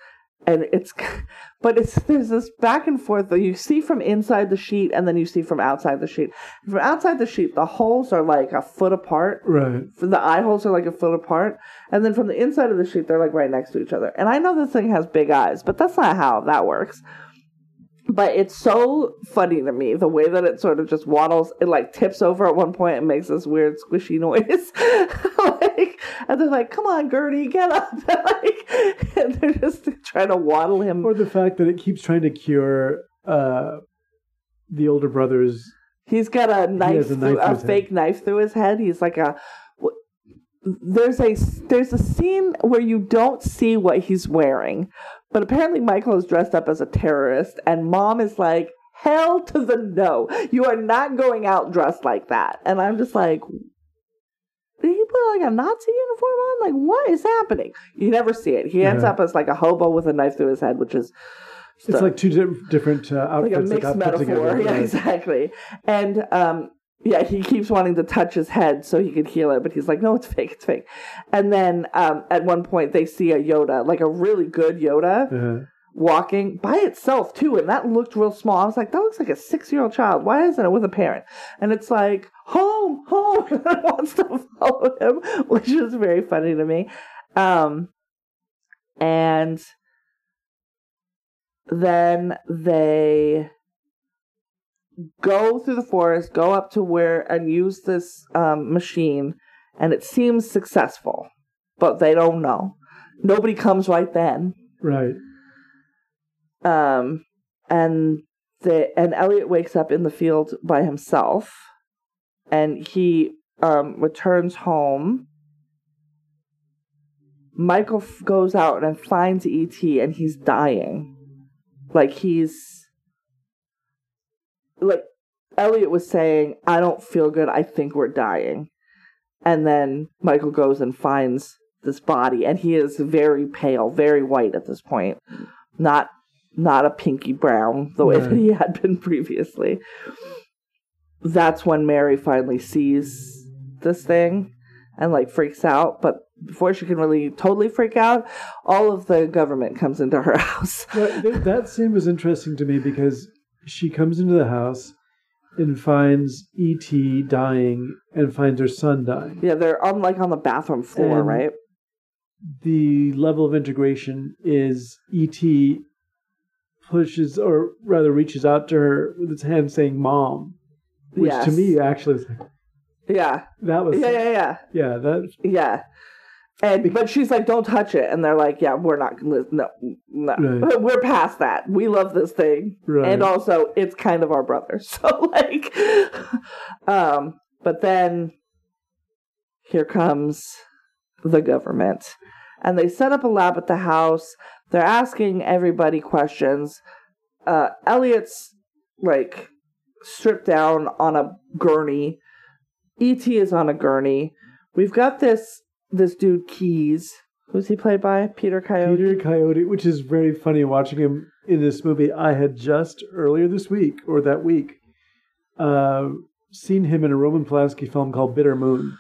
and it's but it's there's this back and forth that you see from inside the sheet and then you see from outside the sheet. From outside the sheet, the holes are like a foot apart. Right. The eye holes are like a foot apart, and then from the inside of the sheet, they're like right next to each other. And I know this thing has big eyes, but that's not how that works. But it's so funny to me the way that it sort of just waddles. It like tips over at one point and makes this weird squishy noise. like, and they're like, "Come on, Gertie, get up!" like, and they're just trying to waddle him. Or the fact that it keeps trying to cure uh, the older brother's. He's got a knife, a knife through his fake knife through his head. He's like a. There's a there's a scene where you don't see what he's wearing, but apparently Michael is dressed up as a terrorist, and Mom is like, "Hell to the no! You are not going out dressed like that." And I'm just like, did he put like a Nazi uniform on? Like, what is happening? You never see it. He ends Yeah. up as like a hobo with a knife through his head, which is It's like two di- different uh, like outfits. a mixed metaphor. together. Yeah, Right. exactly. And um, yeah, he keeps wanting to touch his head so he could heal it, but he's like, no, it's fake, it's fake. And then um, at one point they see a Yoda, like a really good Yoda, Uh, walking by itself too, and that looked real small. I was like, that looks like a six-year-old child. Why isn't it with a parent? And it's like, home, home, and it wants to follow him, which is very funny to me. Um, and then they go through the forest, go up to where and use this um, machine, and it seems successful, but they don't know. Nobody comes right then. right. Um, and the and Elliot wakes up in the field by himself, and he um returns home. Michael f- goes out and finds ET, and he's dying, like he's like Elliot was saying, "I don't feel good. I think we're dying," and then Michael goes and finds this body, and he is very pale, very white at this point, not not a pinky brown the way that he had been previously. That's when Mary finally sees this thing and like freaks out, but before she can really totally freak out, all of the government comes into her house. That scene was interesting to me because she comes into the house and finds E.T. dying and finds her son dying. Yeah, they're on like on the bathroom floor, And- right? The level of integration is E.T. pushes, or rather reaches out to her with his hand saying "mom," which to me actually was like, Yeah. that was Yeah, yeah, yeah. yeah that Yeah. And but she's like, "Don't touch it," and they're like, "Yeah, we're not. No, no, Right. we're past that. We love this thing, Right. and also it's kind of our brother. So like, um, but then here comes the government, and they set up a lab at the house. They're asking everybody questions. Uh, Elliot's like stripped down on a gurney. Et is on a gurney. We've got this this dude Keys. Who's he played by? Peter Coyote. Peter Coyote, which is very funny watching him in this movie. I had just earlier this week or that week uh, seen him in a Roman Polanski film called Bitter Moon,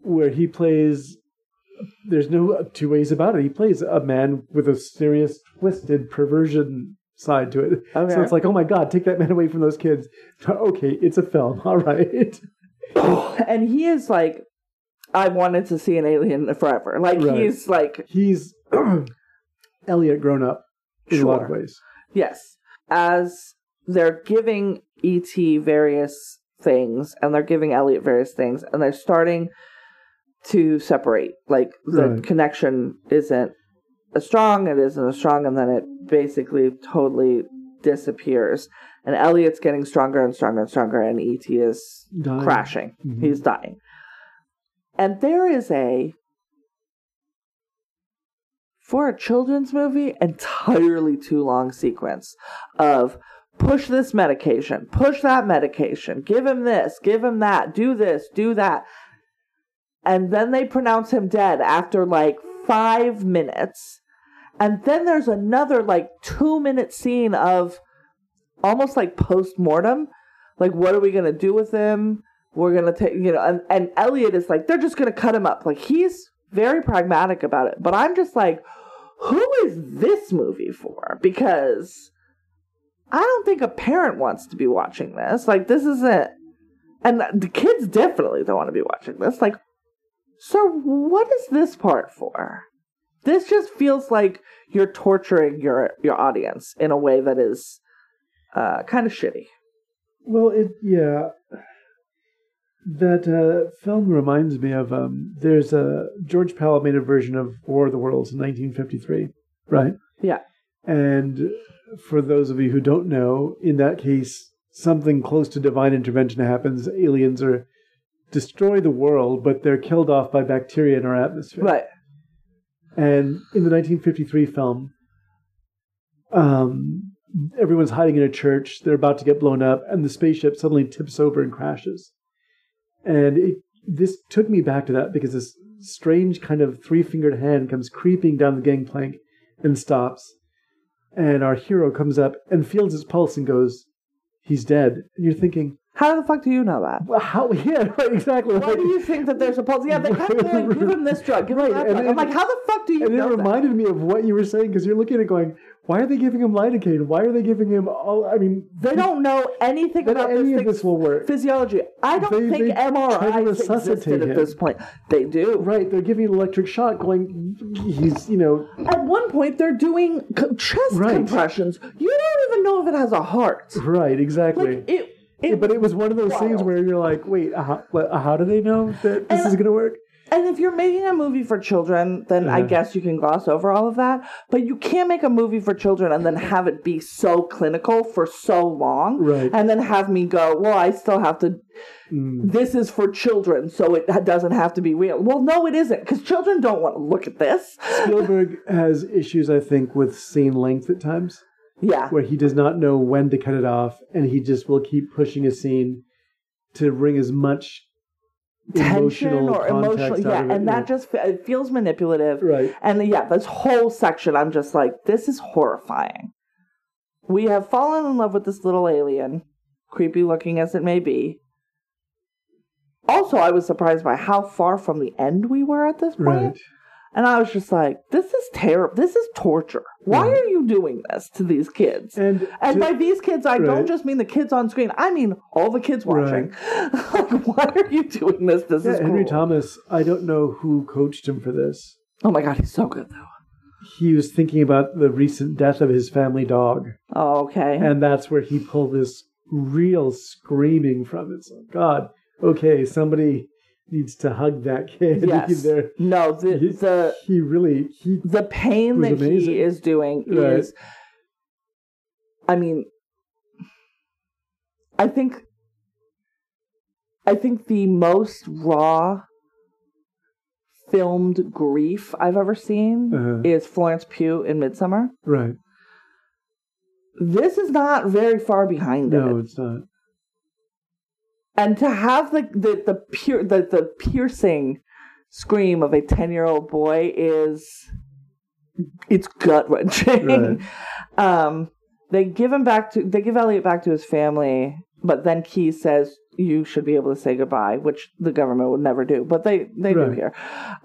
where he plays. There's no two ways about it. He plays a man with a serious, twisted perversion side to it. Okay. So it's like, oh my god, take that man away from those kids. Okay, it's a film. All right. and he is like I wanted to see an alien forever. Like Right. he's like He's Elliot grown up in a lot of ways. Yes. As they're giving E.T. various things and they're giving Elliot various things and they're starting to separate. Like the Right. connection isn't as strong, it isn't as strong, and then it basically totally disappears. And Elliot's getting stronger and stronger and stronger, and E.T. is Dying. crashing. Mhm. He's dying. And there is a for a children's movie entirely too long sequence of push this medication, push that medication, give him this, give him that, do this, do that. And then they pronounce him dead after like 5 minutes. And then there's another like 2 minute scene of almost like post mortem like what are we gonna do with him we're gonna take you know and, and elliot is like they're just gonna cut him up. Like he's very pragmatic about it. But i'm just like who is this movie for? Because i don't think a parent wants to be watching this. Like this isn't and the kids definitely don't want to be watching this. Like so what is this part for? This just feels like you're torturing your your audience in a way that is uh, kind of shitty. Well, it yeah. That uh, film reminds me of um, there's a George Pal made a version of War of the Worlds in 1953, right? Yeah. And for those of you who don't know, in that case, something close to divine intervention happens. Aliens are destroy the world, but they're killed off by bacteria in our atmosphere. right And in the 1953 film, um, everyone's hiding in a church. They're about to get blown up, and the spaceship suddenly tips over and crashes. And it, this took me back to that because this strange kind of three fingered hand comes creeping down the gangplank and stops. And our hero comes up and feels his pulse and goes, He's dead. And you're thinking, How the fuck do you know that? well, how? Yeah, right, exactly. Why do you think that there's a pulse? Yeah, they kind of like, give him this drug, give him Right, that and drug. it- I'm like, how the fuck do you and it know that? reminded me of what you were saying because you're looking at it going, why are they giving him lidocaine? Why are they giving him all? I mean, They don't know anything about any this, of this will work. physiology. I don't They- think they resuscitate existed him. at this point. They do. Right, they're giving an electric shock, going, he's, you know, At one point, they're doing chest Right. compressions. You don't even know if it has a heart. right, exactly. Like it. it but it was one of those things where you're like, wait, uh, how, how do they know that this And- is going to work? And if you're making a movie for children, then I guess you can gloss over all of that. But you can't make a movie for children and then have it be so clinical for so long. Right. And then have me go, well, I still have to. Mm. This is for children, so it doesn't have to be real. Well, no, it isn't, because children don't want to look at this. Spielberg has issues, I think, with scene length at times, Yeah. where he does not know when to cut it off, and he just will keep pushing a scene to bring as much Tension emotional or emotional. Yeah. it, And yeah. that just it feels manipulative. right. And yeah, this whole section, I'm just like, this is horrifying. We have fallen in love with this little alien, creepy looking as it may be. Also, I was surprised by how far from the end we were at this point. Right. And I was just like, this is terrible. This is torture. Why are you doing this to these kids? And, And by these kids, I don't just mean the kids on screen. I mean all the kids watching. like, why are you doing this? This yeah, is Henry cruel. Thomas, I don't know who coached him for this. Oh my god, he's so good though. He was thinking about the recent death of his family dog, Oh, okay. and that's where he pulled this real screaming from It's So, God, okay, somebody needs to hug that kid. yes. There- No, the he, the he really he the pain that amazing. he is doing Right. is I mean I think I think the most raw filmed grief I've ever seen Uh-huh. is Florence Pugh in Midsommar. right. This is not very far behind No, it. No, it's not. And to have the the the pure the, the piercing scream of a 10-year-old boy is it's gut wrenching. Right. Um, they give him back to they give Elliot back to his family, but then Key says you should be able to say goodbye, which the government would never do, but they they do here.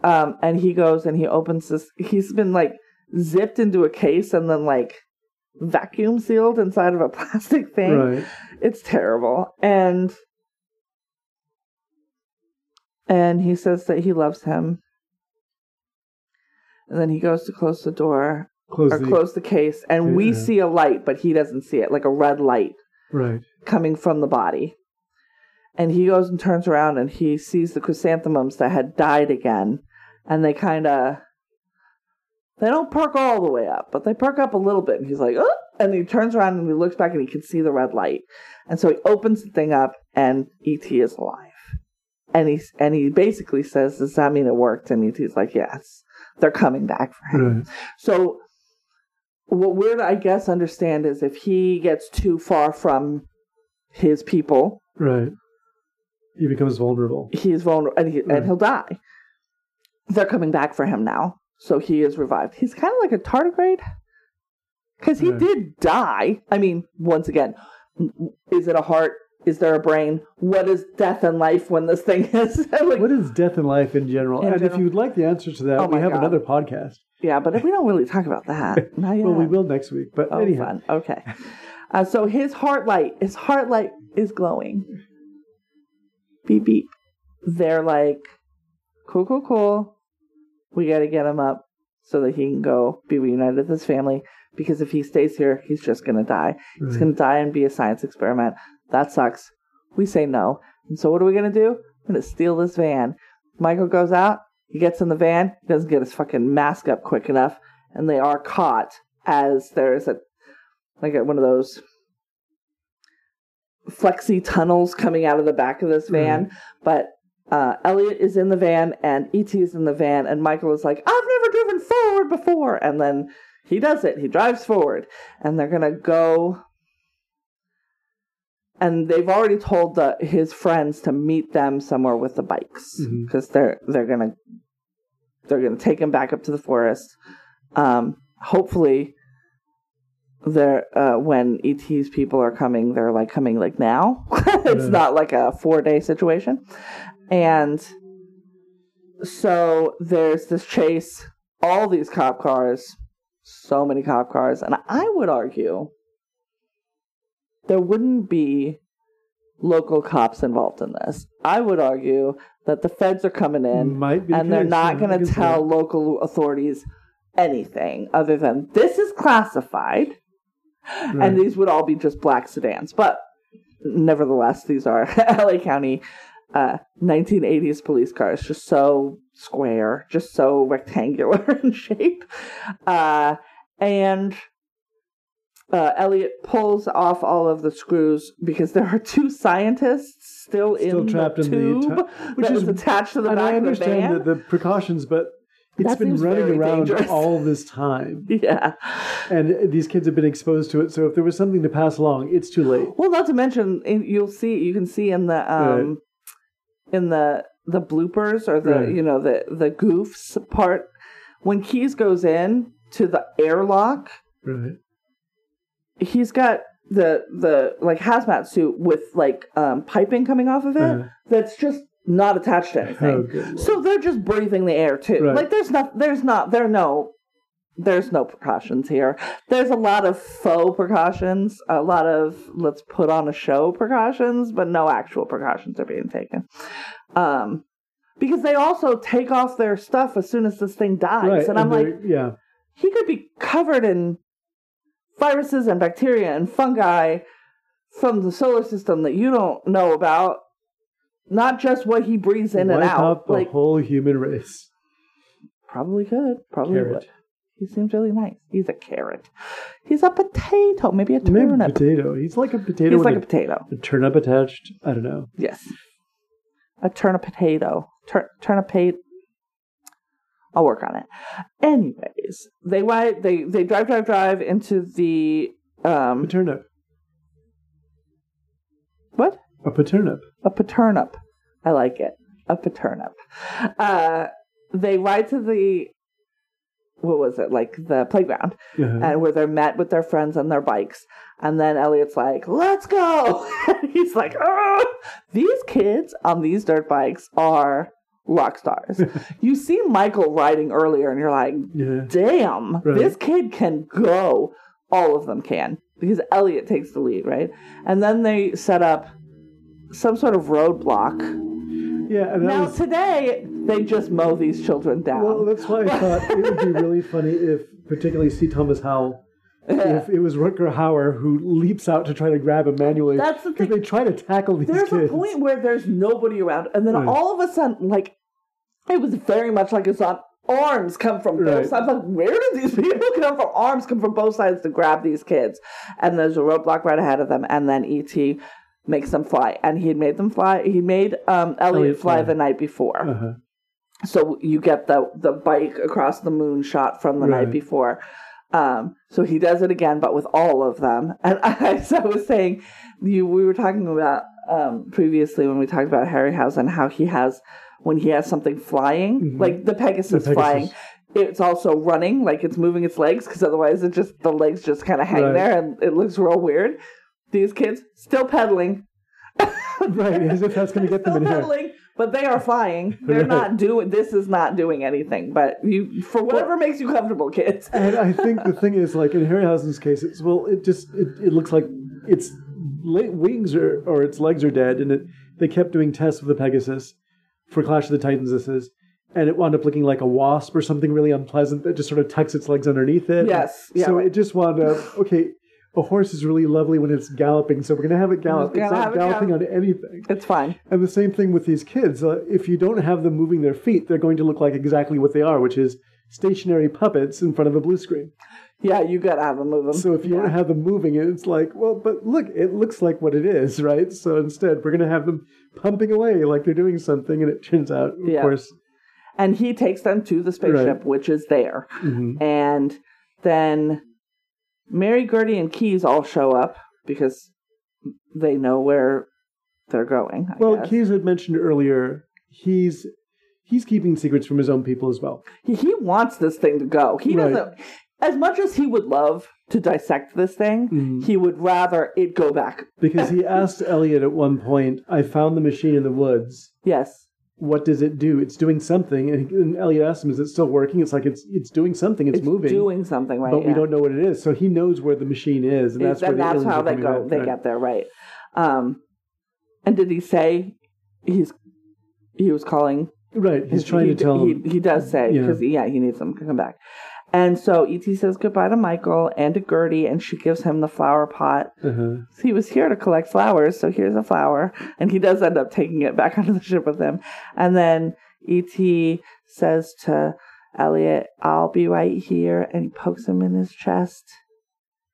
Um, and he goes and he opens this. He's been like zipped into a case and then like vacuum sealed inside of a plastic thing. Right. It's terrible. And and he says that he loves him. And then he goes to close the door Close or the close the case, and we see a light, but he doesn't see it, like a red light right. coming from the body. And he goes and turns around and he sees the chrysanthemums that had died again. And they kind of, they don't perk all the way up, but they perk up a little bit. And he's like, oh! And he turns around and he looks back and he can see the red light. And so he opens the thing up and E.T. is alive. And he, and he basically says, Does that mean it worked? And E.T.'s like, Yes, they're coming back for him. Right. So, what we're I guess, understand is if he gets too far from his people, Right. He becomes vulnerable. he's vulnerable and, he, Right. and he'll die. They're coming back for him now. So he is revived. He's kind of like a tardigrade. Because he Right. did die. I mean, once again, is it a heart? Is there a brain? What is death and life when this thing is? like, What is death and life in general? In and if you'd like the answers to that, Oh we have God. another podcast. yeah, but we don't really talk about that. Not Well, we will next week. But Oh, anyhow, fun. Okay. Uh, so his heart light, his heart light is glowing. Beep beep. They're like, cool, cool, cool. We got to get him up so that he can go be reunited with his family. Because if he stays here, he's just gonna die. He's gonna die and be a science experiment. That sucks. We say no. And so what are we gonna do? We're gonna steal this van. Michael goes out. He gets in the van. He doesn't get his fucking mask up quick enough, and they are caught as there's a like one of those flexi tunnels coming out of the back of this van. But uh, Elliot is in the van and E.T. is in the van, and Michael is like, I've never driven forward before. And then he does it. He drives forward, and they're going to go. And they've already told the, his friends to meet them somewhere with the bikes because they're they're gonna they're gonna take him back up to the forest. Um, hopefully, they're uh, when ET's people are coming, they're like coming like now. it's not like a four day situation, and so there's this chase. All these cop cars, so many cop cars, and I would argue there wouldn't be local cops involved in this. I would argue that the feds are coming in be the and they're case, not going to tell that. local authorities anything other than this is classified Right. and these would all be just black sedans but nevertheless these are la county uh, 1980s police cars just so square just so rectangular in shape uh, and uh, Elliot pulls off all of the screws because there are two scientists still, Still in trapped the in the tube which is- attached to the and back I of the understand the, the precautions, but it's That been running around dangerous. all this time, Yeah. and these kids have been exposed to it. So if there was something to pass along, it's too late. Well, not to mention, you'll see, you can see in the um, in the the bloopers or the Right. you know the the goofs part when Keys goes in to the airlock, Right. He's got the the like hazmat suit with like um, piping coming off of it Uh, that's just not attached to anything. oh, So they're just breathing the air too. Right. Like there's not there's not there no there's no precautions here. There's a lot of faux precautions, a lot of let's put on a show precautions, but no actual precautions are being taken. Um because they also take off their stuff as soon as this thing dies. right. And I'm like, yeah, he could be covered in viruses and bacteria and fungi from the solar system that you don't know about. Not just what he breathes in and wipe out. out the Like whole human race. Probably could. Probably Carrot. would. He seems really nice. He's a carrot. He's a potato. Maybe a turnip. Maybe turnip. potato. He's like a potato He's like a a, potato. a turnip attached. I don't know. Yes. A turnip potato. Tur- turnipate. I'll work on it. Anyways, they ride. They they drive, drive, drive into the um what A paternip. a paternip. I like it. A paternip. Uh, they ride to the what was it like the playground Uh-huh. and where they're met with their friends on their bikes. And then Elliot's like, let's go. He's like, "Ah." these kids on these dirt bikes are rock stars. you see Michael riding earlier and you're like, yeah. damn, Right. this kid can go. All of them can because Elliot takes the lead, right? And then they set up some sort of roadblock Yeah, and Now was today they just mow these children down. well. That's why I thought it would be really funny if, particularly C. Thomas Howell, if it was Rutger Hauer who leaps out to try to grab him manually. That's the because thing. they try to tackle these There's kids. a point where there's nobody around, and then Right. all of a sudden, like it was very much like it's on arms come from both Right. sides. Like, where did these people come from? Arms come from both sides to grab these kids, and there's a roadblock right ahead of them, and then ET makes them fly, and he had made them fly. He made um, Elliot, Elliot fly, fly. the night before, Uh-huh. so you get the the bike across the moon shot from the Right. night before. Um, so he does it again, but with all of them. And I, so I was saying, you we were talking about um, previously when we talked about Harryhausen how he has when he has something flying, Mhm. like the Pegasus, The Pegasus. flying. It's also running, like it's moving its legs, because otherwise it just the legs just kind of hang Right. there and it looks real weird. These kids still pedaling, Right, as if that's going to get them in here. But they are flying. They're Right. not doing. This is not doing anything. But you, for whatever makes you comfortable, kids. And I think the thing is, like in Harryhausen's case, it's well, it just it, it looks like its wings are or its legs are dead, and it they kept doing tests with the Pegasus for Clash of the Titans. This is, and it wound up looking like a wasp or something really unpleasant that just sort of tucks its legs underneath it. Yes, yeah, so right. it just wound up okay. A horse is really lovely when it's galloping, so we're gonna have it gallop. It's not it galloping gallop. on anything. It's fine. And the same thing with these kids. Uh, if you don't have them moving their feet, they're going to look like exactly what they are, which is stationary puppets in front of a blue screen. Yeah, you gotta have them move them. So if you yeah. don't have them moving, it's like, well, but look, it looks like what it is, right? So instead, we're going to have them pumping away like they're doing something, and it turns out, of Yeah. course, and he takes them to the spaceship, which is there, mhm. and then Mary, Gertie, and Keys all show up because they know where they're going. I well, guess. Keys had mentioned earlier he's he's keeping secrets from his own people as well. he, he wants this thing to go. He Right. doesn't. As much as he would love to dissect this thing, Mhm. he would rather it go back. Because he asked Elliot at one point, "I found the machine in the woods. Yes. What does it do? It's doing something." And, and Elliot asked him, "Is it still working?" It's like it's it's doing something. It's, It's moving, doing something right. but we don't know what it is. So he knows where the machine is, and that's and the that's aliens how they go. out, They right? get there right. Um, and did he say he's he was calling? Right, he's trying he, to tell he, him. he does say Yeah. because yeah. he needs them to come back. And so Et says goodbye to Michael and to Gertie, and she gives him the flower pot. Uh-huh. He was here to collect flowers, so here's a flower, and he does end up taking it back onto the ship with him. And then Et says to Elliot, "I'll be right here," and he pokes him in his chest,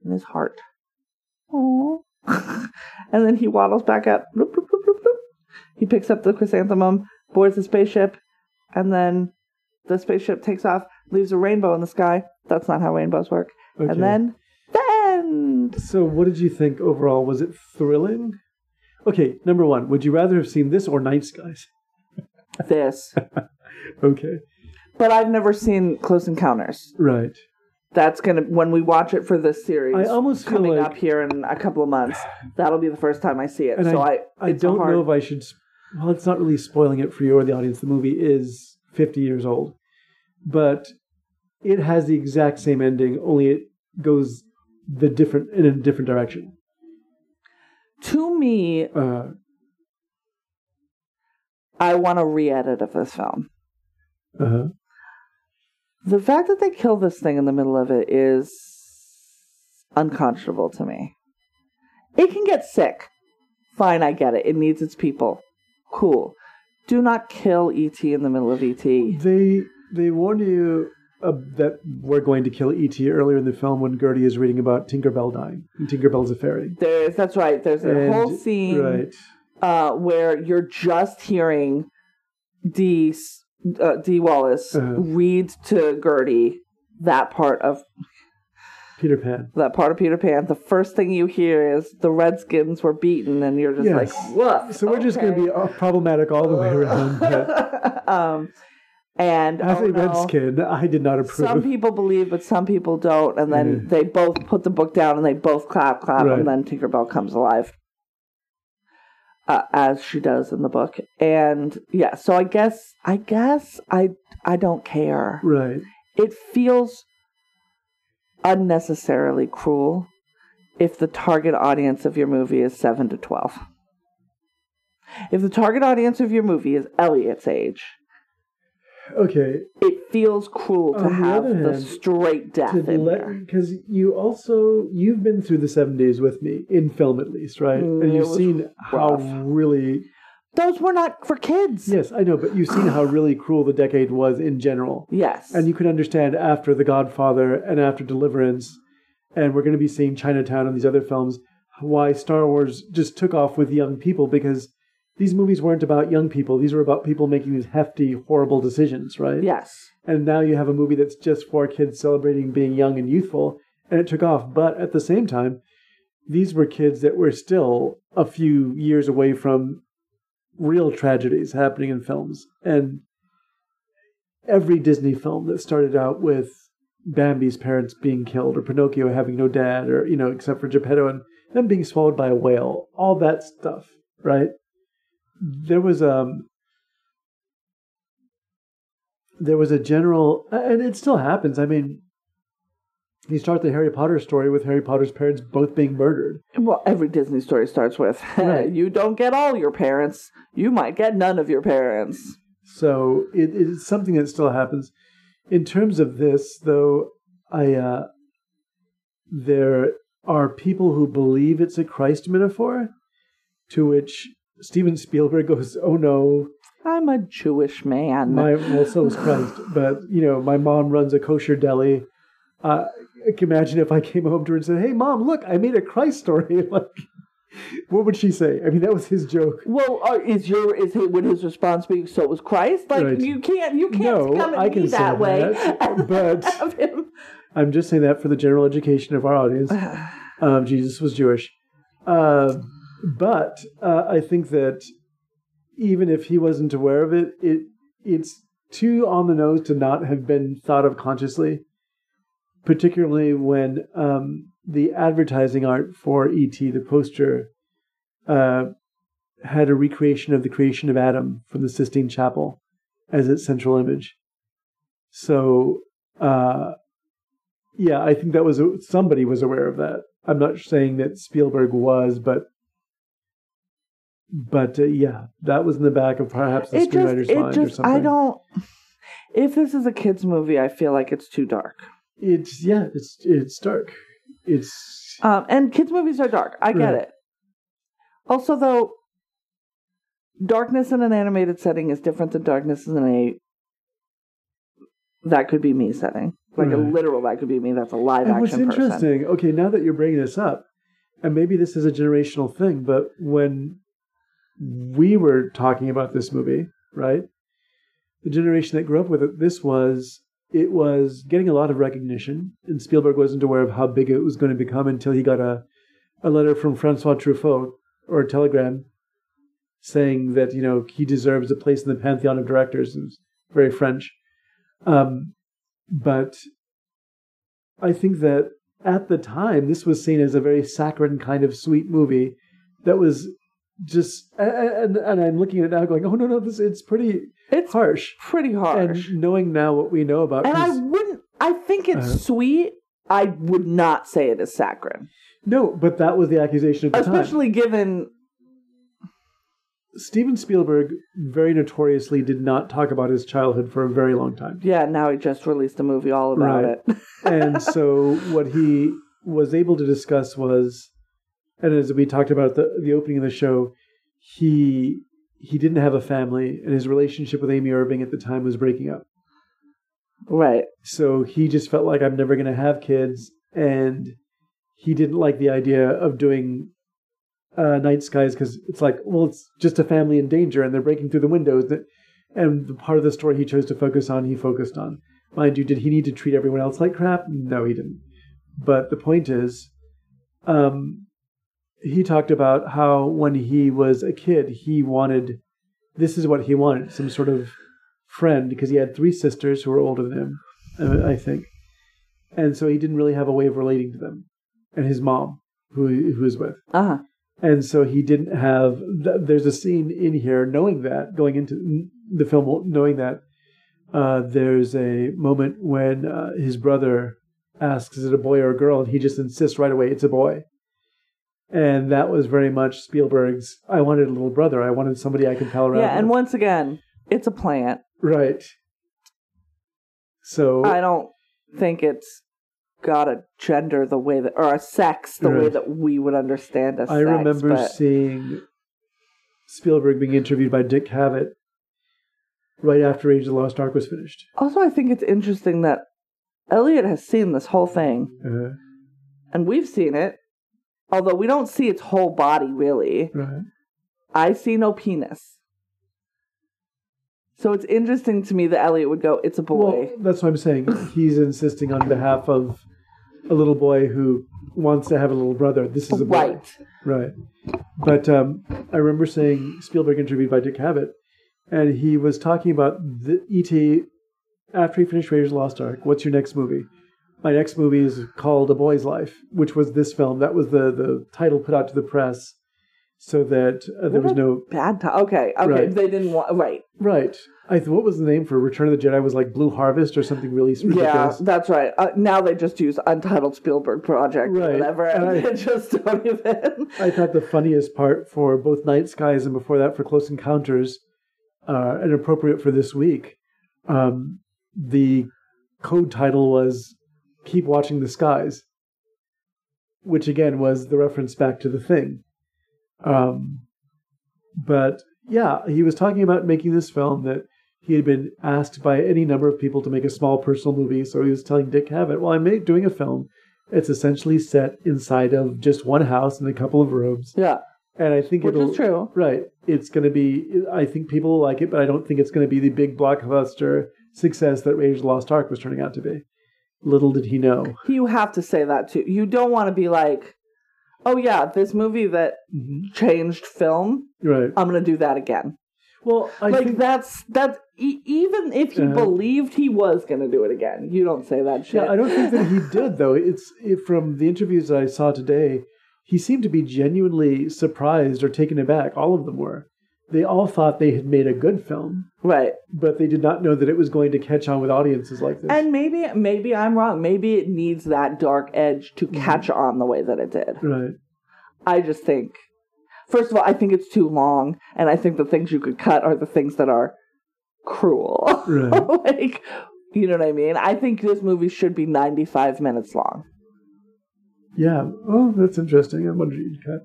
in his heart. Aww. and then he waddles back up. Bloop, bloop, bloop. He picks up the chrysanthemum, boards the spaceship, and then the spaceship takes off, leaves a rainbow in the sky. That's not how rainbows work. Okay. And then, then So, what did you think overall? Was it thrilling? Okay, number one, would you rather have seen this or Night Skies? this. Okay, But I've never seen Close Encounters. right. That's gonna when we watch it for this series. I almost feel coming like- up here in a couple of months. That'll be the first time I see it. So I, I a don't hard- know if I should. Well, it's not really spoiling it for you or the audience. The movie is 50 years old, but it has the exact same ending, only it goes the different in a different direction. To me, Uh, I want a re-edit of this film. uh-huh. The fact that they kill this thing in the middle of it is unconscionable to me. It can get sick. Fine, I get it. It needs its people. Cool. Do not kill ET in the middle of ET. They they warn you uh, that we're going to kill ET earlier in the film when Gertie is reading about Tinkerbell dying. And Tinkerbell's a fairy. There's that's right. There's a And- whole scene right? uh, where you're just hearing Dee Uh, Dee Wallace Uh-huh. read to Gertie that part of Peter Pan. that part of Peter Pan. The first thing you hear is the Redskins were beaten, and you're just Yes. like, "Woof." So we're just going to be uh, problematic all the way around. Um, and as oh, a no. Redskin, I did not approve. Some people believe, but some people don't. And then Mhm. they both put the book down and they both clap, clap, Right. and then Tinkerbell comes alive. Uh, as she does in the book. And yeah, so I guess I guess I I don't care. right. It feels unnecessarily cruel if the target audience of your movie is 7 to 12. If the target audience of your movie is Elliot's age, Okay, it feels cruel to On the have the hand, straight death to in let there. because you also you've been through the seven days with me in film at least, right? Mm, and you've seen how really Those were not for kids. yes, I know, but you've seen how really cruel the decade was in general. Yes. And you can understand after The Godfather and after Deliverance, and we're going to be seeing Chinatown and these other films, why Star Wars just took off with young people because these movies weren't about young people. These were about people making these hefty, horrible decisions, right? yes. And now you have a movie that's just for kids celebrating being young and youthful, and it took off. But at the same time, these were kids that were still a few years away from real tragedies happening in films. And every Disney film that started out with Bambi's parents being killed, or Pinocchio having no dad, or, you know, except for Geppetto and them being swallowed by a whale, all that stuff, right? There was um there was a general and it still happens. I mean you start the Harry Potter story with Harry Potter's parents both being murdered. Well, every Disney story starts with Right. you don't get all your parents, you might get none of your parents. So it, it's something that still happens. In terms of this, though, I uh, there are people who believe it's a Christ metaphor, to which Steven Spielberg goes, "Oh no, I'm a Jewish man. my well, so is Christ, but you know, my mom runs a kosher deli. Uh, I can imagine if I came home to her and said, "Hey, mom, look, I made a Christ story." like, what would she say? I mean, that was his joke. well, are, is your is he, would his response be so it was Christ? Like Right. you can't you can't No, come at I can me that way. that, but- I'm just saying that for the general education of our audience. Um, Jesus was Jewish, uh, but uh, I think that even if he wasn't aware of it, it it's too on the nose to not have been thought of consciously. Particularly when um, the advertising art for ET, the poster, uh, had a recreation of the creation of Adam from the Sistine Chapel as its central image. So, uh, yeah, I think that was somebody was aware of that. I'm not saying that Spielberg was, but but uh, yeah, that was in the back of perhaps the It screenwriter's just mind or something. I don't. If this is a kids movie, I feel like it's too dark. It's yeah, it's it's dark. It's Um, and kids' movies are dark. I get Right. it. Also, though, darkness in an animated setting is different than darkness in a that could be me setting. Like a literal that could be me. That's a live and what's action person. interesting. Okay, now that you're bringing this up, and maybe this is a generational thing, but when we were talking about this movie, right? The generation that grew up with it, this was it was getting a lot of recognition, and Spielberg wasn't aware of how big it was going to become until he got a a letter from Francois Truffaut or a telegram saying that you know he deserves a place in the pantheon of directors. It was very French, um, but I think that at the time this was seen as a very saccharine kind of sweet movie that was just and and I'm looking at it now going oh no no this it's pretty It's harsh pretty harsh. and knowing now what we know about And, I wouldn't. I think it's Uh-huh. sweet. I would not say it is saccharine, no but that was the accusation at the time especially given. Steven Spielberg very notoriously did not talk about his childhood for a very long time. Yeah, now he just released a movie all about Right. it. and so what he was able to discuss was and as we talked about at the the opening of the show, he he didn't have a family and his relationship with Amy Irving at the time was breaking up. right. So he just felt like I'm never going to have kids and he didn't like the idea of doing uh, night skies because it's like, well, it's just a family in danger and they're breaking through the windows. That, and the part of the story he chose to focus on, he focused on. Mind you, did he need to treat everyone else like crap? No, he didn't. But the point is, um, he talked about how when he was a kid, he wanted this is what he wanted some sort of friend because he had three sisters who were older than him, uh, I think. And so he didn't really have a way of relating to them and his mom, who, who he was with. Uh huh. And so he didn't have. There's a scene in here, knowing that going into the film, knowing that uh, there's a moment when uh, his brother asks, "Is it a boy or a girl?" and he just insists right away, "It's a boy." And that was very much Spielberg's. I wanted a little brother. I wanted somebody I could pal around. Yeah, and with. once again, it's a plant. right. So I don't think it's got a gender the way that, or a sex the way that we would understand a sex. I remember but- seeing Spielberg being interviewed by Dick Cavett right after Raiders of the Lost Ark was finished. Also, I think it's interesting that Elliot has seen this whole thing, Uh, and we've seen it, although we don't see its whole body really. right. I see no penis. So it's interesting to me that Elliot would go, "It's a Well, boy." that's what I'm saying. He's insisting on behalf of a little boy who wants to have a little brother. This is a boy. right. Right. But um, I remember saying Spielberg interviewed by Dick Cavett, and he was talking about the E.T. after he finished Raiders of the Lost Ark. What's your next movie? My next movie is called A Boy's Life, which was this film. That was the, the title put out to the press so that uh, there was What no. Bad time. Okay. Okay. Right. They didn't want. Right. Right. I th- what was the name for Return of the Jedi? Was like Blue Harvest or something really ridiculous. Yeah, that's right. Uh, now they just use Untitled Spielberg Project or whatever, and And I- they just don't even. I thought the funniest part for both Night Skies and before that for Close Encounters, uh, and appropriate for this week, um, the code title was "Keep Watching the Skies," which again was the reference back to the thing. Um, but yeah, he was talking about making this film that he had been asked by any number of people to make a small personal movie. So he was telling Dick Cavett, "Well, I'm doing a film. It's essentially set inside of just one house and a couple of rooms." Yeah, And I think which it'll is true. right. It's going to be. I think people will like it, but I don't think it's going to be the big blockbuster success that Raiders Lost Ark was turning out to be. Little did he know. You have to say that too. You don't want to be like, "Oh yeah, this movie that Mhm. changed film. Right. I'm gonna do that again." Well, I like think that's that's e- even if he Uh-huh. believed he was gonna do it again, you don't say that shit. Yeah, I don't think that he did though. It's it, from the interviews that I saw today. He seemed to be genuinely surprised or taken aback. All of them were. They all thought they had made a good film, right. but they did not know that it was going to catch on with audiences like this. And maybe maybe I'm wrong. Maybe it needs that dark edge to Mm-hmm. catch on the way that it did. right. I just think, first of all, I think it's too long, and I think the things you could cut are the things that are cruel. Right. like, you know what I mean? I think this movie should be 95 minutes long. Yeah. Oh, that's interesting. I wonder you'd cut.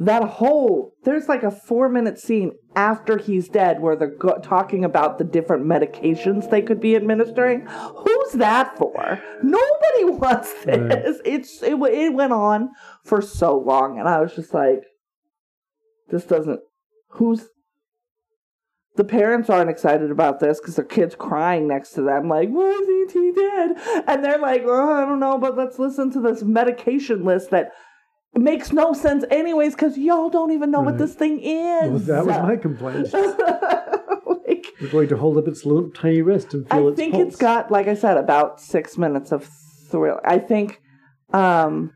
That whole there's like a four minute scene after he's dead where they're go- talking about the different medications they could be administering. Who's that for? Nobody wants this. Right. It's it, it went on for so long, and I was just like, this doesn't. Who's the parents aren't excited about this because their kid's crying next to them, like, "Why is ET dead?" And they're like, "Oh, I don't know, but let's listen to this medication list that." Makes no sense anyways because y'all don't even know what this thing is. Well, that was my complaint. like, We're going to hold up its little tiny wrist and feel I its think pulse. it's got, like I said, about six minutes of thrill. I think um,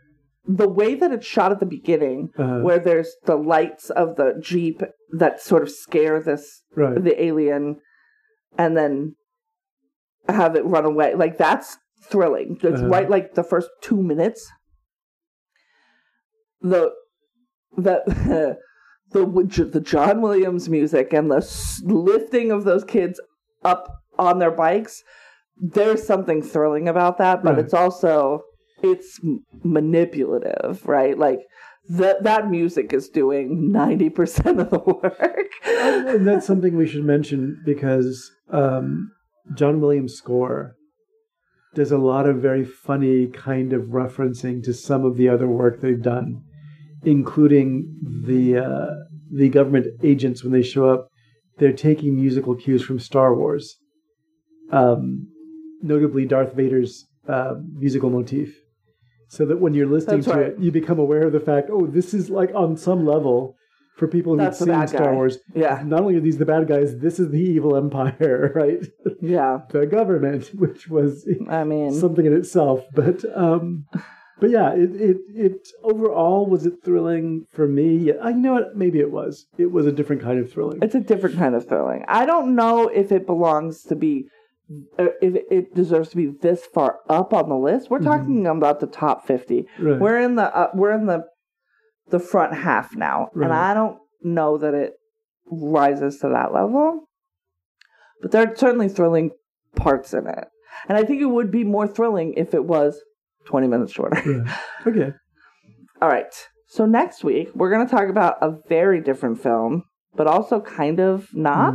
the way that it's shot at the beginning, Uh, where there's the lights of the jeep that sort of scare this right. the alien, and then have it run away. Like that's thrilling. It's Uh-huh. right like the first two minutes. The the the the John Williams music and the lifting of those kids up on their bikes. There's something thrilling about that, but Right. it's also it's manipulative, right? Like that that music is doing ninety percent of the work. and that's something we should mention because um, John Williams' score does a lot of very funny kind of referencing to some of the other work they've done, including the uh, the government agents when they show up. They're taking musical cues from Star Wars, um, notably Darth Vader's uh, musical motif. So that when you're listening That's to right. it, you become aware of the fact, oh, this is like on some level for people who've seen Star. Wars Yeah, not only are these the bad guys, this is the evil empire, right? yeah. the government, which was I mean, something in itself. But um, but yeah, it, it it overall was it thrilling for me? Yeah, you know what? Maybe it was. It was a different kind of thrilling. it's a different kind of thrilling. I don't know if it belongs to be uh, if it deserves to be this far up on the list. We're Mhm. talking about the top fifty. Right. We're in the uh, we're in the the front half now, Right. and I don't know that it rises to that level. But there are certainly thrilling parts in it, and I think it would be more thrilling if it was twenty minutes shorter. right. Okay. All right. So next week we're going to talk about a very different film, but also kind of not.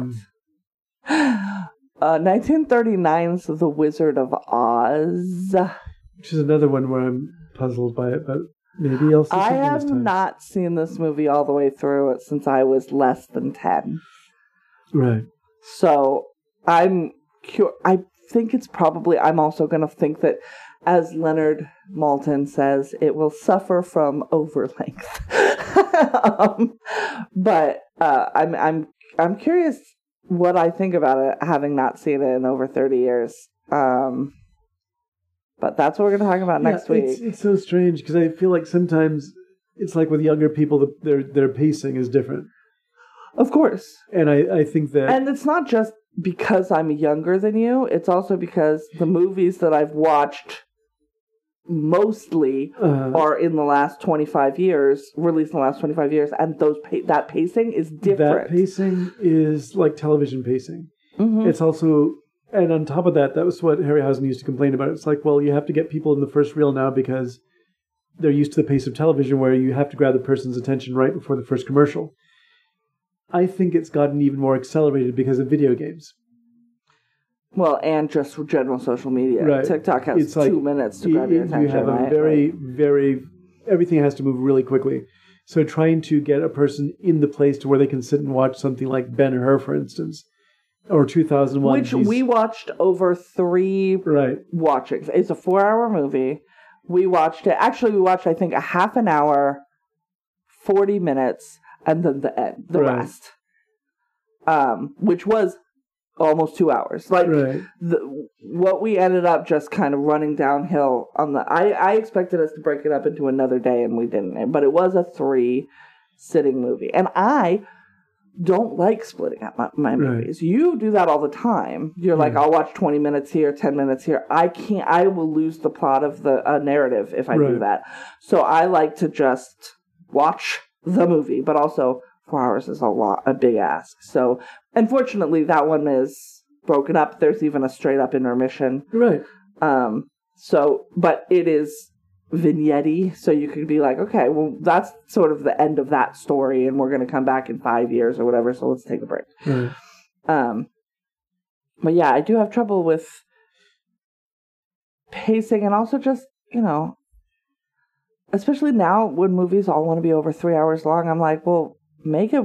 Mm. Uh, 1939's The Wizard of Oz. Which is another one where I'm puzzled by it, but maybe I'll see I have not seen this movie all the way through it since I was less than 10. Right. So I'm I think it's probably, I'm also going to think that, as Leonard Maltin says, it will suffer from overlength. um, but uh, I'm, I'm, I'm curious what I think about it, having not seen it in over 30 years. Um, but that's what we're going to talk about Yeah, next week. It's, it's so strange because I feel like sometimes it's like with younger people, the, their their pacing is different, Of course. and I I think that And it's not just because I'm younger than you, it's also because the movies that I've watched mostly uh, are in the last 25 years, released in the last 25 years, and those pa- that pacing is different. that pacing is like television pacing. Mhm. It's also and on top of that, that was what Harryhausen used to complain about. It's like, well, you have to get people in the first reel now because they're used to the pace of television where you have to grab the person's attention right before the first commercial. I think it's gotten even more accelerated because of video games. Well, and just general social media. Right. TikTok has It's like two minutes to you, grab your attention. you have a right? very, Like- very everything has to move really quickly. So trying to get a person in the place to where they can sit and watch something like Ben Hur, for instance, or 2001, which geez. we watched over three right, watchings. It's a four hour movie. We watched it. Actually, we watched, I think, a half an hour, 40 minutes, and then the end, the Right. rest. Um, which was almost two hours. Like, right, the, what we ended up just kind of running downhill on the. I, I expected us to break it up into another day, and we didn't. But it was a three sitting movie. And I don't like splitting up my, my Right. movies. You do that all the time. You're like. I'll watch 20 minutes here, 10 minutes here. I can't, I will lose the plot of the uh, narrative if I do that. So I like to just watch the movie, but also four hours is a lot, a big ask. So unfortunately, that one is broken up. There's even a straight up intermission. right. Um, so, but it is vignette so you could be like, okay, well, that's sort of the end of that story, and we're going to come back in five years or whatever. So let's take a break. right. Um, but yeah, I do have trouble with pacing and also just, you know, especially now when movies all want to be over three hours long, I'm like, well, make it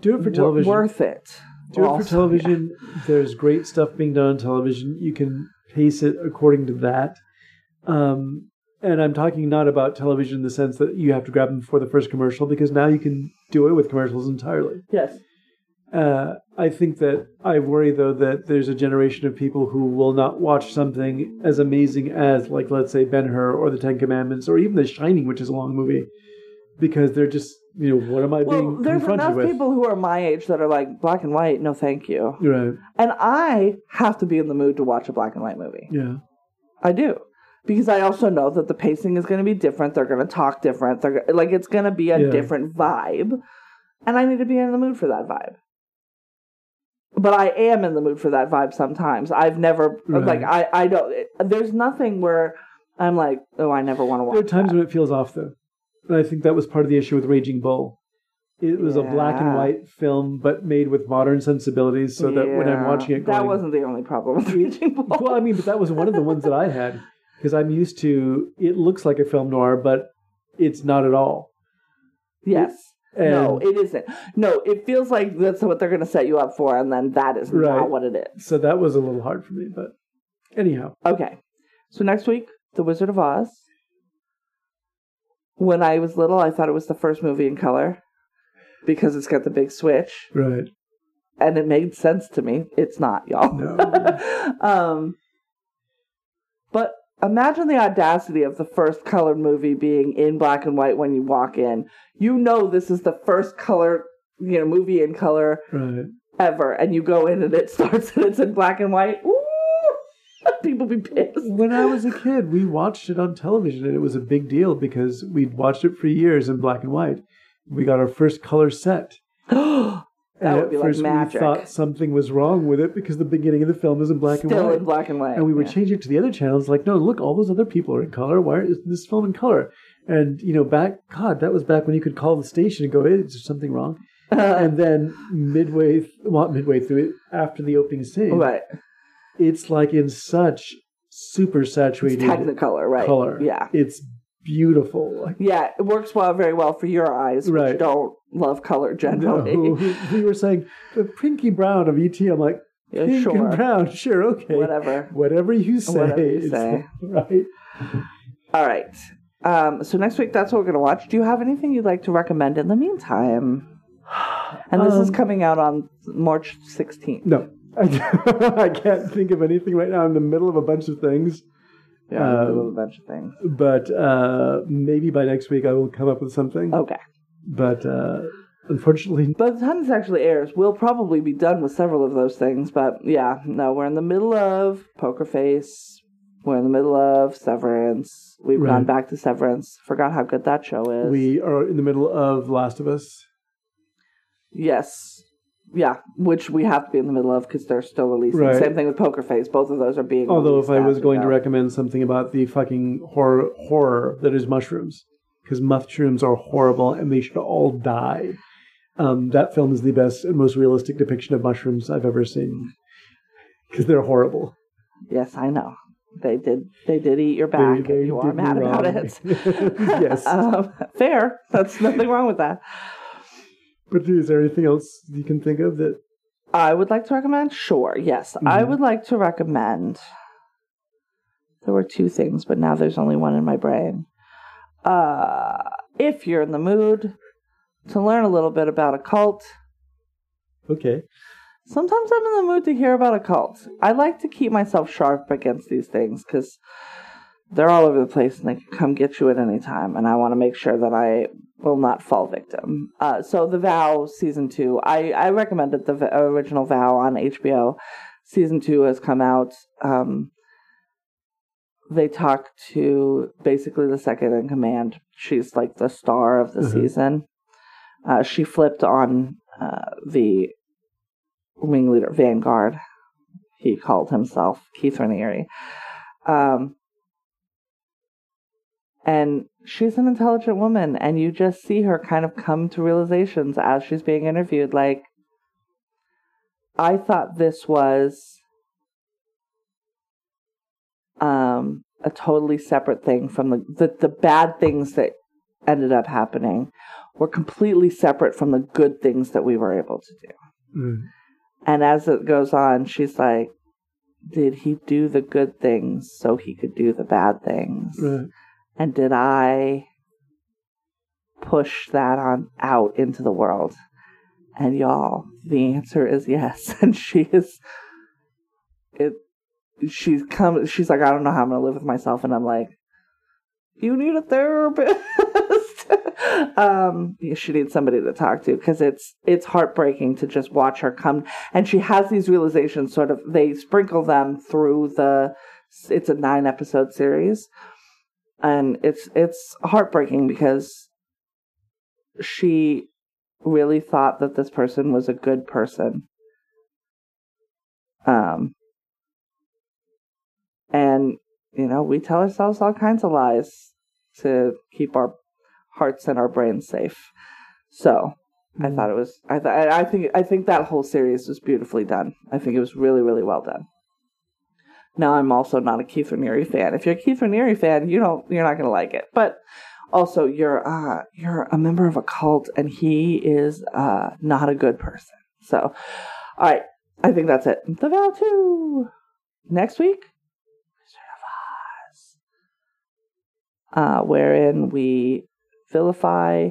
Do it for television. worth it. Do it Also, for television. There's great stuff being done on television. You can pace it according to that. Um, and I'm talking not about television in the sense that you have to grab them before the first commercial, because now you can do it with commercials entirely. Yes. Uh, I think that I worry though that there's a generation of people who will not watch something as amazing as, like, let's say Ben Hur or the Ten Commandments or even The Shining, which is a long movie, because they're just, you know, what am I Well, being there's confronted enough with? people who are my age that are like black and white. No, thank you. Right? And I have to be in the mood to watch a black and white movie. Yeah. I do. Because I also know that the pacing is going to be different. They're going to talk different. They're like it's going to be a Yeah. different vibe, and I need to be in the mood for that vibe. But I am in the mood for that vibe sometimes. I've never Right. like I I don't. It, there's nothing where I'm like, oh, I never want to watch. There are times that. when it feels off, though. And I think that was part of the issue with Raging Bull. It was a black and white film, but made with modern sensibilities, so that when I'm watching it, that wasn't the only problem with Raging Bull. well, I mean, but that was one of the ones that I had because I'm used to. It looks like a film noir, but it's not at all. yes. And no, it isn't. No, it feels like that's what they're going to set you up for, and then that is Right. not what it is. so that was a little hard for me. But anyhow, Okay. So next week, The Wizard of Oz. When I was little, I thought it was the first movie in color because it's got the big switch, right? and it made sense to me. It's not, y'all. No. um, but imagine the audacity of the first colored movie being in black and white when you walk in. You know this is the first color, you know, movie in color Right. ever, and you go in and it starts and it's in black and white. Ooh, people be pissed. When I was a kid, we watched it on television, and it was a big deal because we'd watched it for years in black and white. We got our first color set. That and would be like first magic. we thought something was wrong with it because the beginning of the film is in black and white. Still in black and white. and we would yeah. change it to the other channels like no look all those other people are in color why is this film in color and you know back god that was back when you could call the station and go hey is there something wrong and then midway th- well, midway through it after the opening scene right. It's like in such super saturated It's Technicolor, right? color Yeah. it's beautiful like Yeah, it works well, very well for your eyes, which Right. don't love color generally. no, we were saying the pinky brown of et i'm like Yeah, pink sure. and brown sure okay Whatever. whatever you say, Whatever you say. right All right. Um, so next week, that's what we're going to watch. Do you have anything you'd like to recommend in the meantime? And this is Um, coming out on March 16th. No, I can't think of anything right now. I'm in the middle of a bunch of things, Yeah, the middle um, of a bunch of things. but uh, maybe by next week I will come up with something. Okay. But uh, unfortunately, By the time this actually airs, we'll probably be done with several of those things. But yeah, no, we're in the middle of Poker Face. We're in the middle of Severance. We've Right. gone back to Severance. Forgot how good that show is. we are in the middle of Last of Us. Yes. Yeah, which we have to be in the middle of because they're still releasing. Right. Same thing with Poker Face. Both of those are being. Although, if I was going to recommend something about the fucking horror horror that is mushrooms, because mushrooms are horrible and they should all die. Um, that film is the best and most realistic depiction of mushrooms I've ever seen, because they're horrible. Yes, I know. They did. They did eat your back. They- they you are mad about it. Yes. um, fair. That's nothing wrong with that. But is there anything else you can think of that? I would like to recommend. Sure. Yes, I Mhm. would like to recommend. There were two things, but now there's only one in my brain. Uh, if you're in the mood to learn a little bit about a cult, Okay. Sometimes I'm in the mood to hear about a cult. I like to keep myself sharp against these things because they're all over the place and they can come get you at any time. And I want to make sure that I will not fall victim. Uh, so, The Vow season two, I, I recommended the v- original Vow on HBO. Season two has come out. Um, they talk to basically the second in command. She's like the star of the Mhm. season. Uh, she flipped on uh, the ringleader Vanguard. He called himself Keith Raniere. Um, and she's an intelligent woman, and you just see her kind of come to realizations as she's being interviewed. Like, I thought this was um, a totally separate thing from the, the the bad things that ended up happening were completely separate from the good things that we were able to do. Mm. And as it goes on, she's like, Did he do the good things so he could do the bad things? Right. And did I push that on out into the world? And y'all, the answer is yes. And she is it she's come she's like, I don't know how I'm gonna live with myself and I'm like, You need a therapist. um she needs somebody to talk to because it's it's heartbreaking to just watch her come and she has these realizations sort of they sprinkle them through the it's a nine episode series and it's it's heartbreaking because she really thought that this person was a good person um and you know we tell ourselves all kinds of lies to keep our hearts and our brains safe so I thought it was. I thought. I think. I think that whole series was beautifully done. I think it was really, really well done. Now, I'm also not a Keith Raniere fan. If you're a Keith Raniere fan, you don't. You're not going to like it. But also, you're uh, you're a member of a cult, and he is uh, not a good person. So, all right. I think that's it. The Vow two next week. Wizard of Oz, uh, wherein we vilify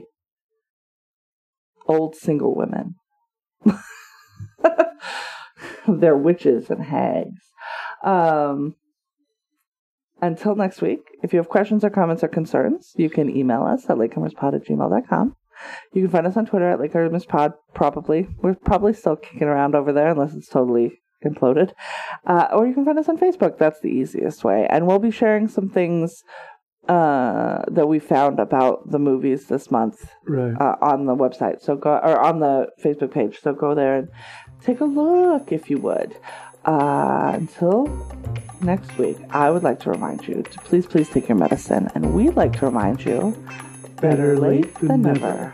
old single women. They're witches and hags. Um, until next week, if you have questions or comments or concerns, you can email us at latecomerspod at gmail.com. You can find us on Twitter at Latecomers Pod. Probably, we're probably still kicking around over there, unless it's totally imploded. Uh, or you can find us on Facebook. That's the easiest way. And we'll be sharing some things uh, that we found about the movies this month Right. uh, on the website. So go or on the Facebook page. So go there and take a look if you would. Uh, until next week, I would like to remind you to please, please take your medicine, and we'd like to remind you Better late than never. never.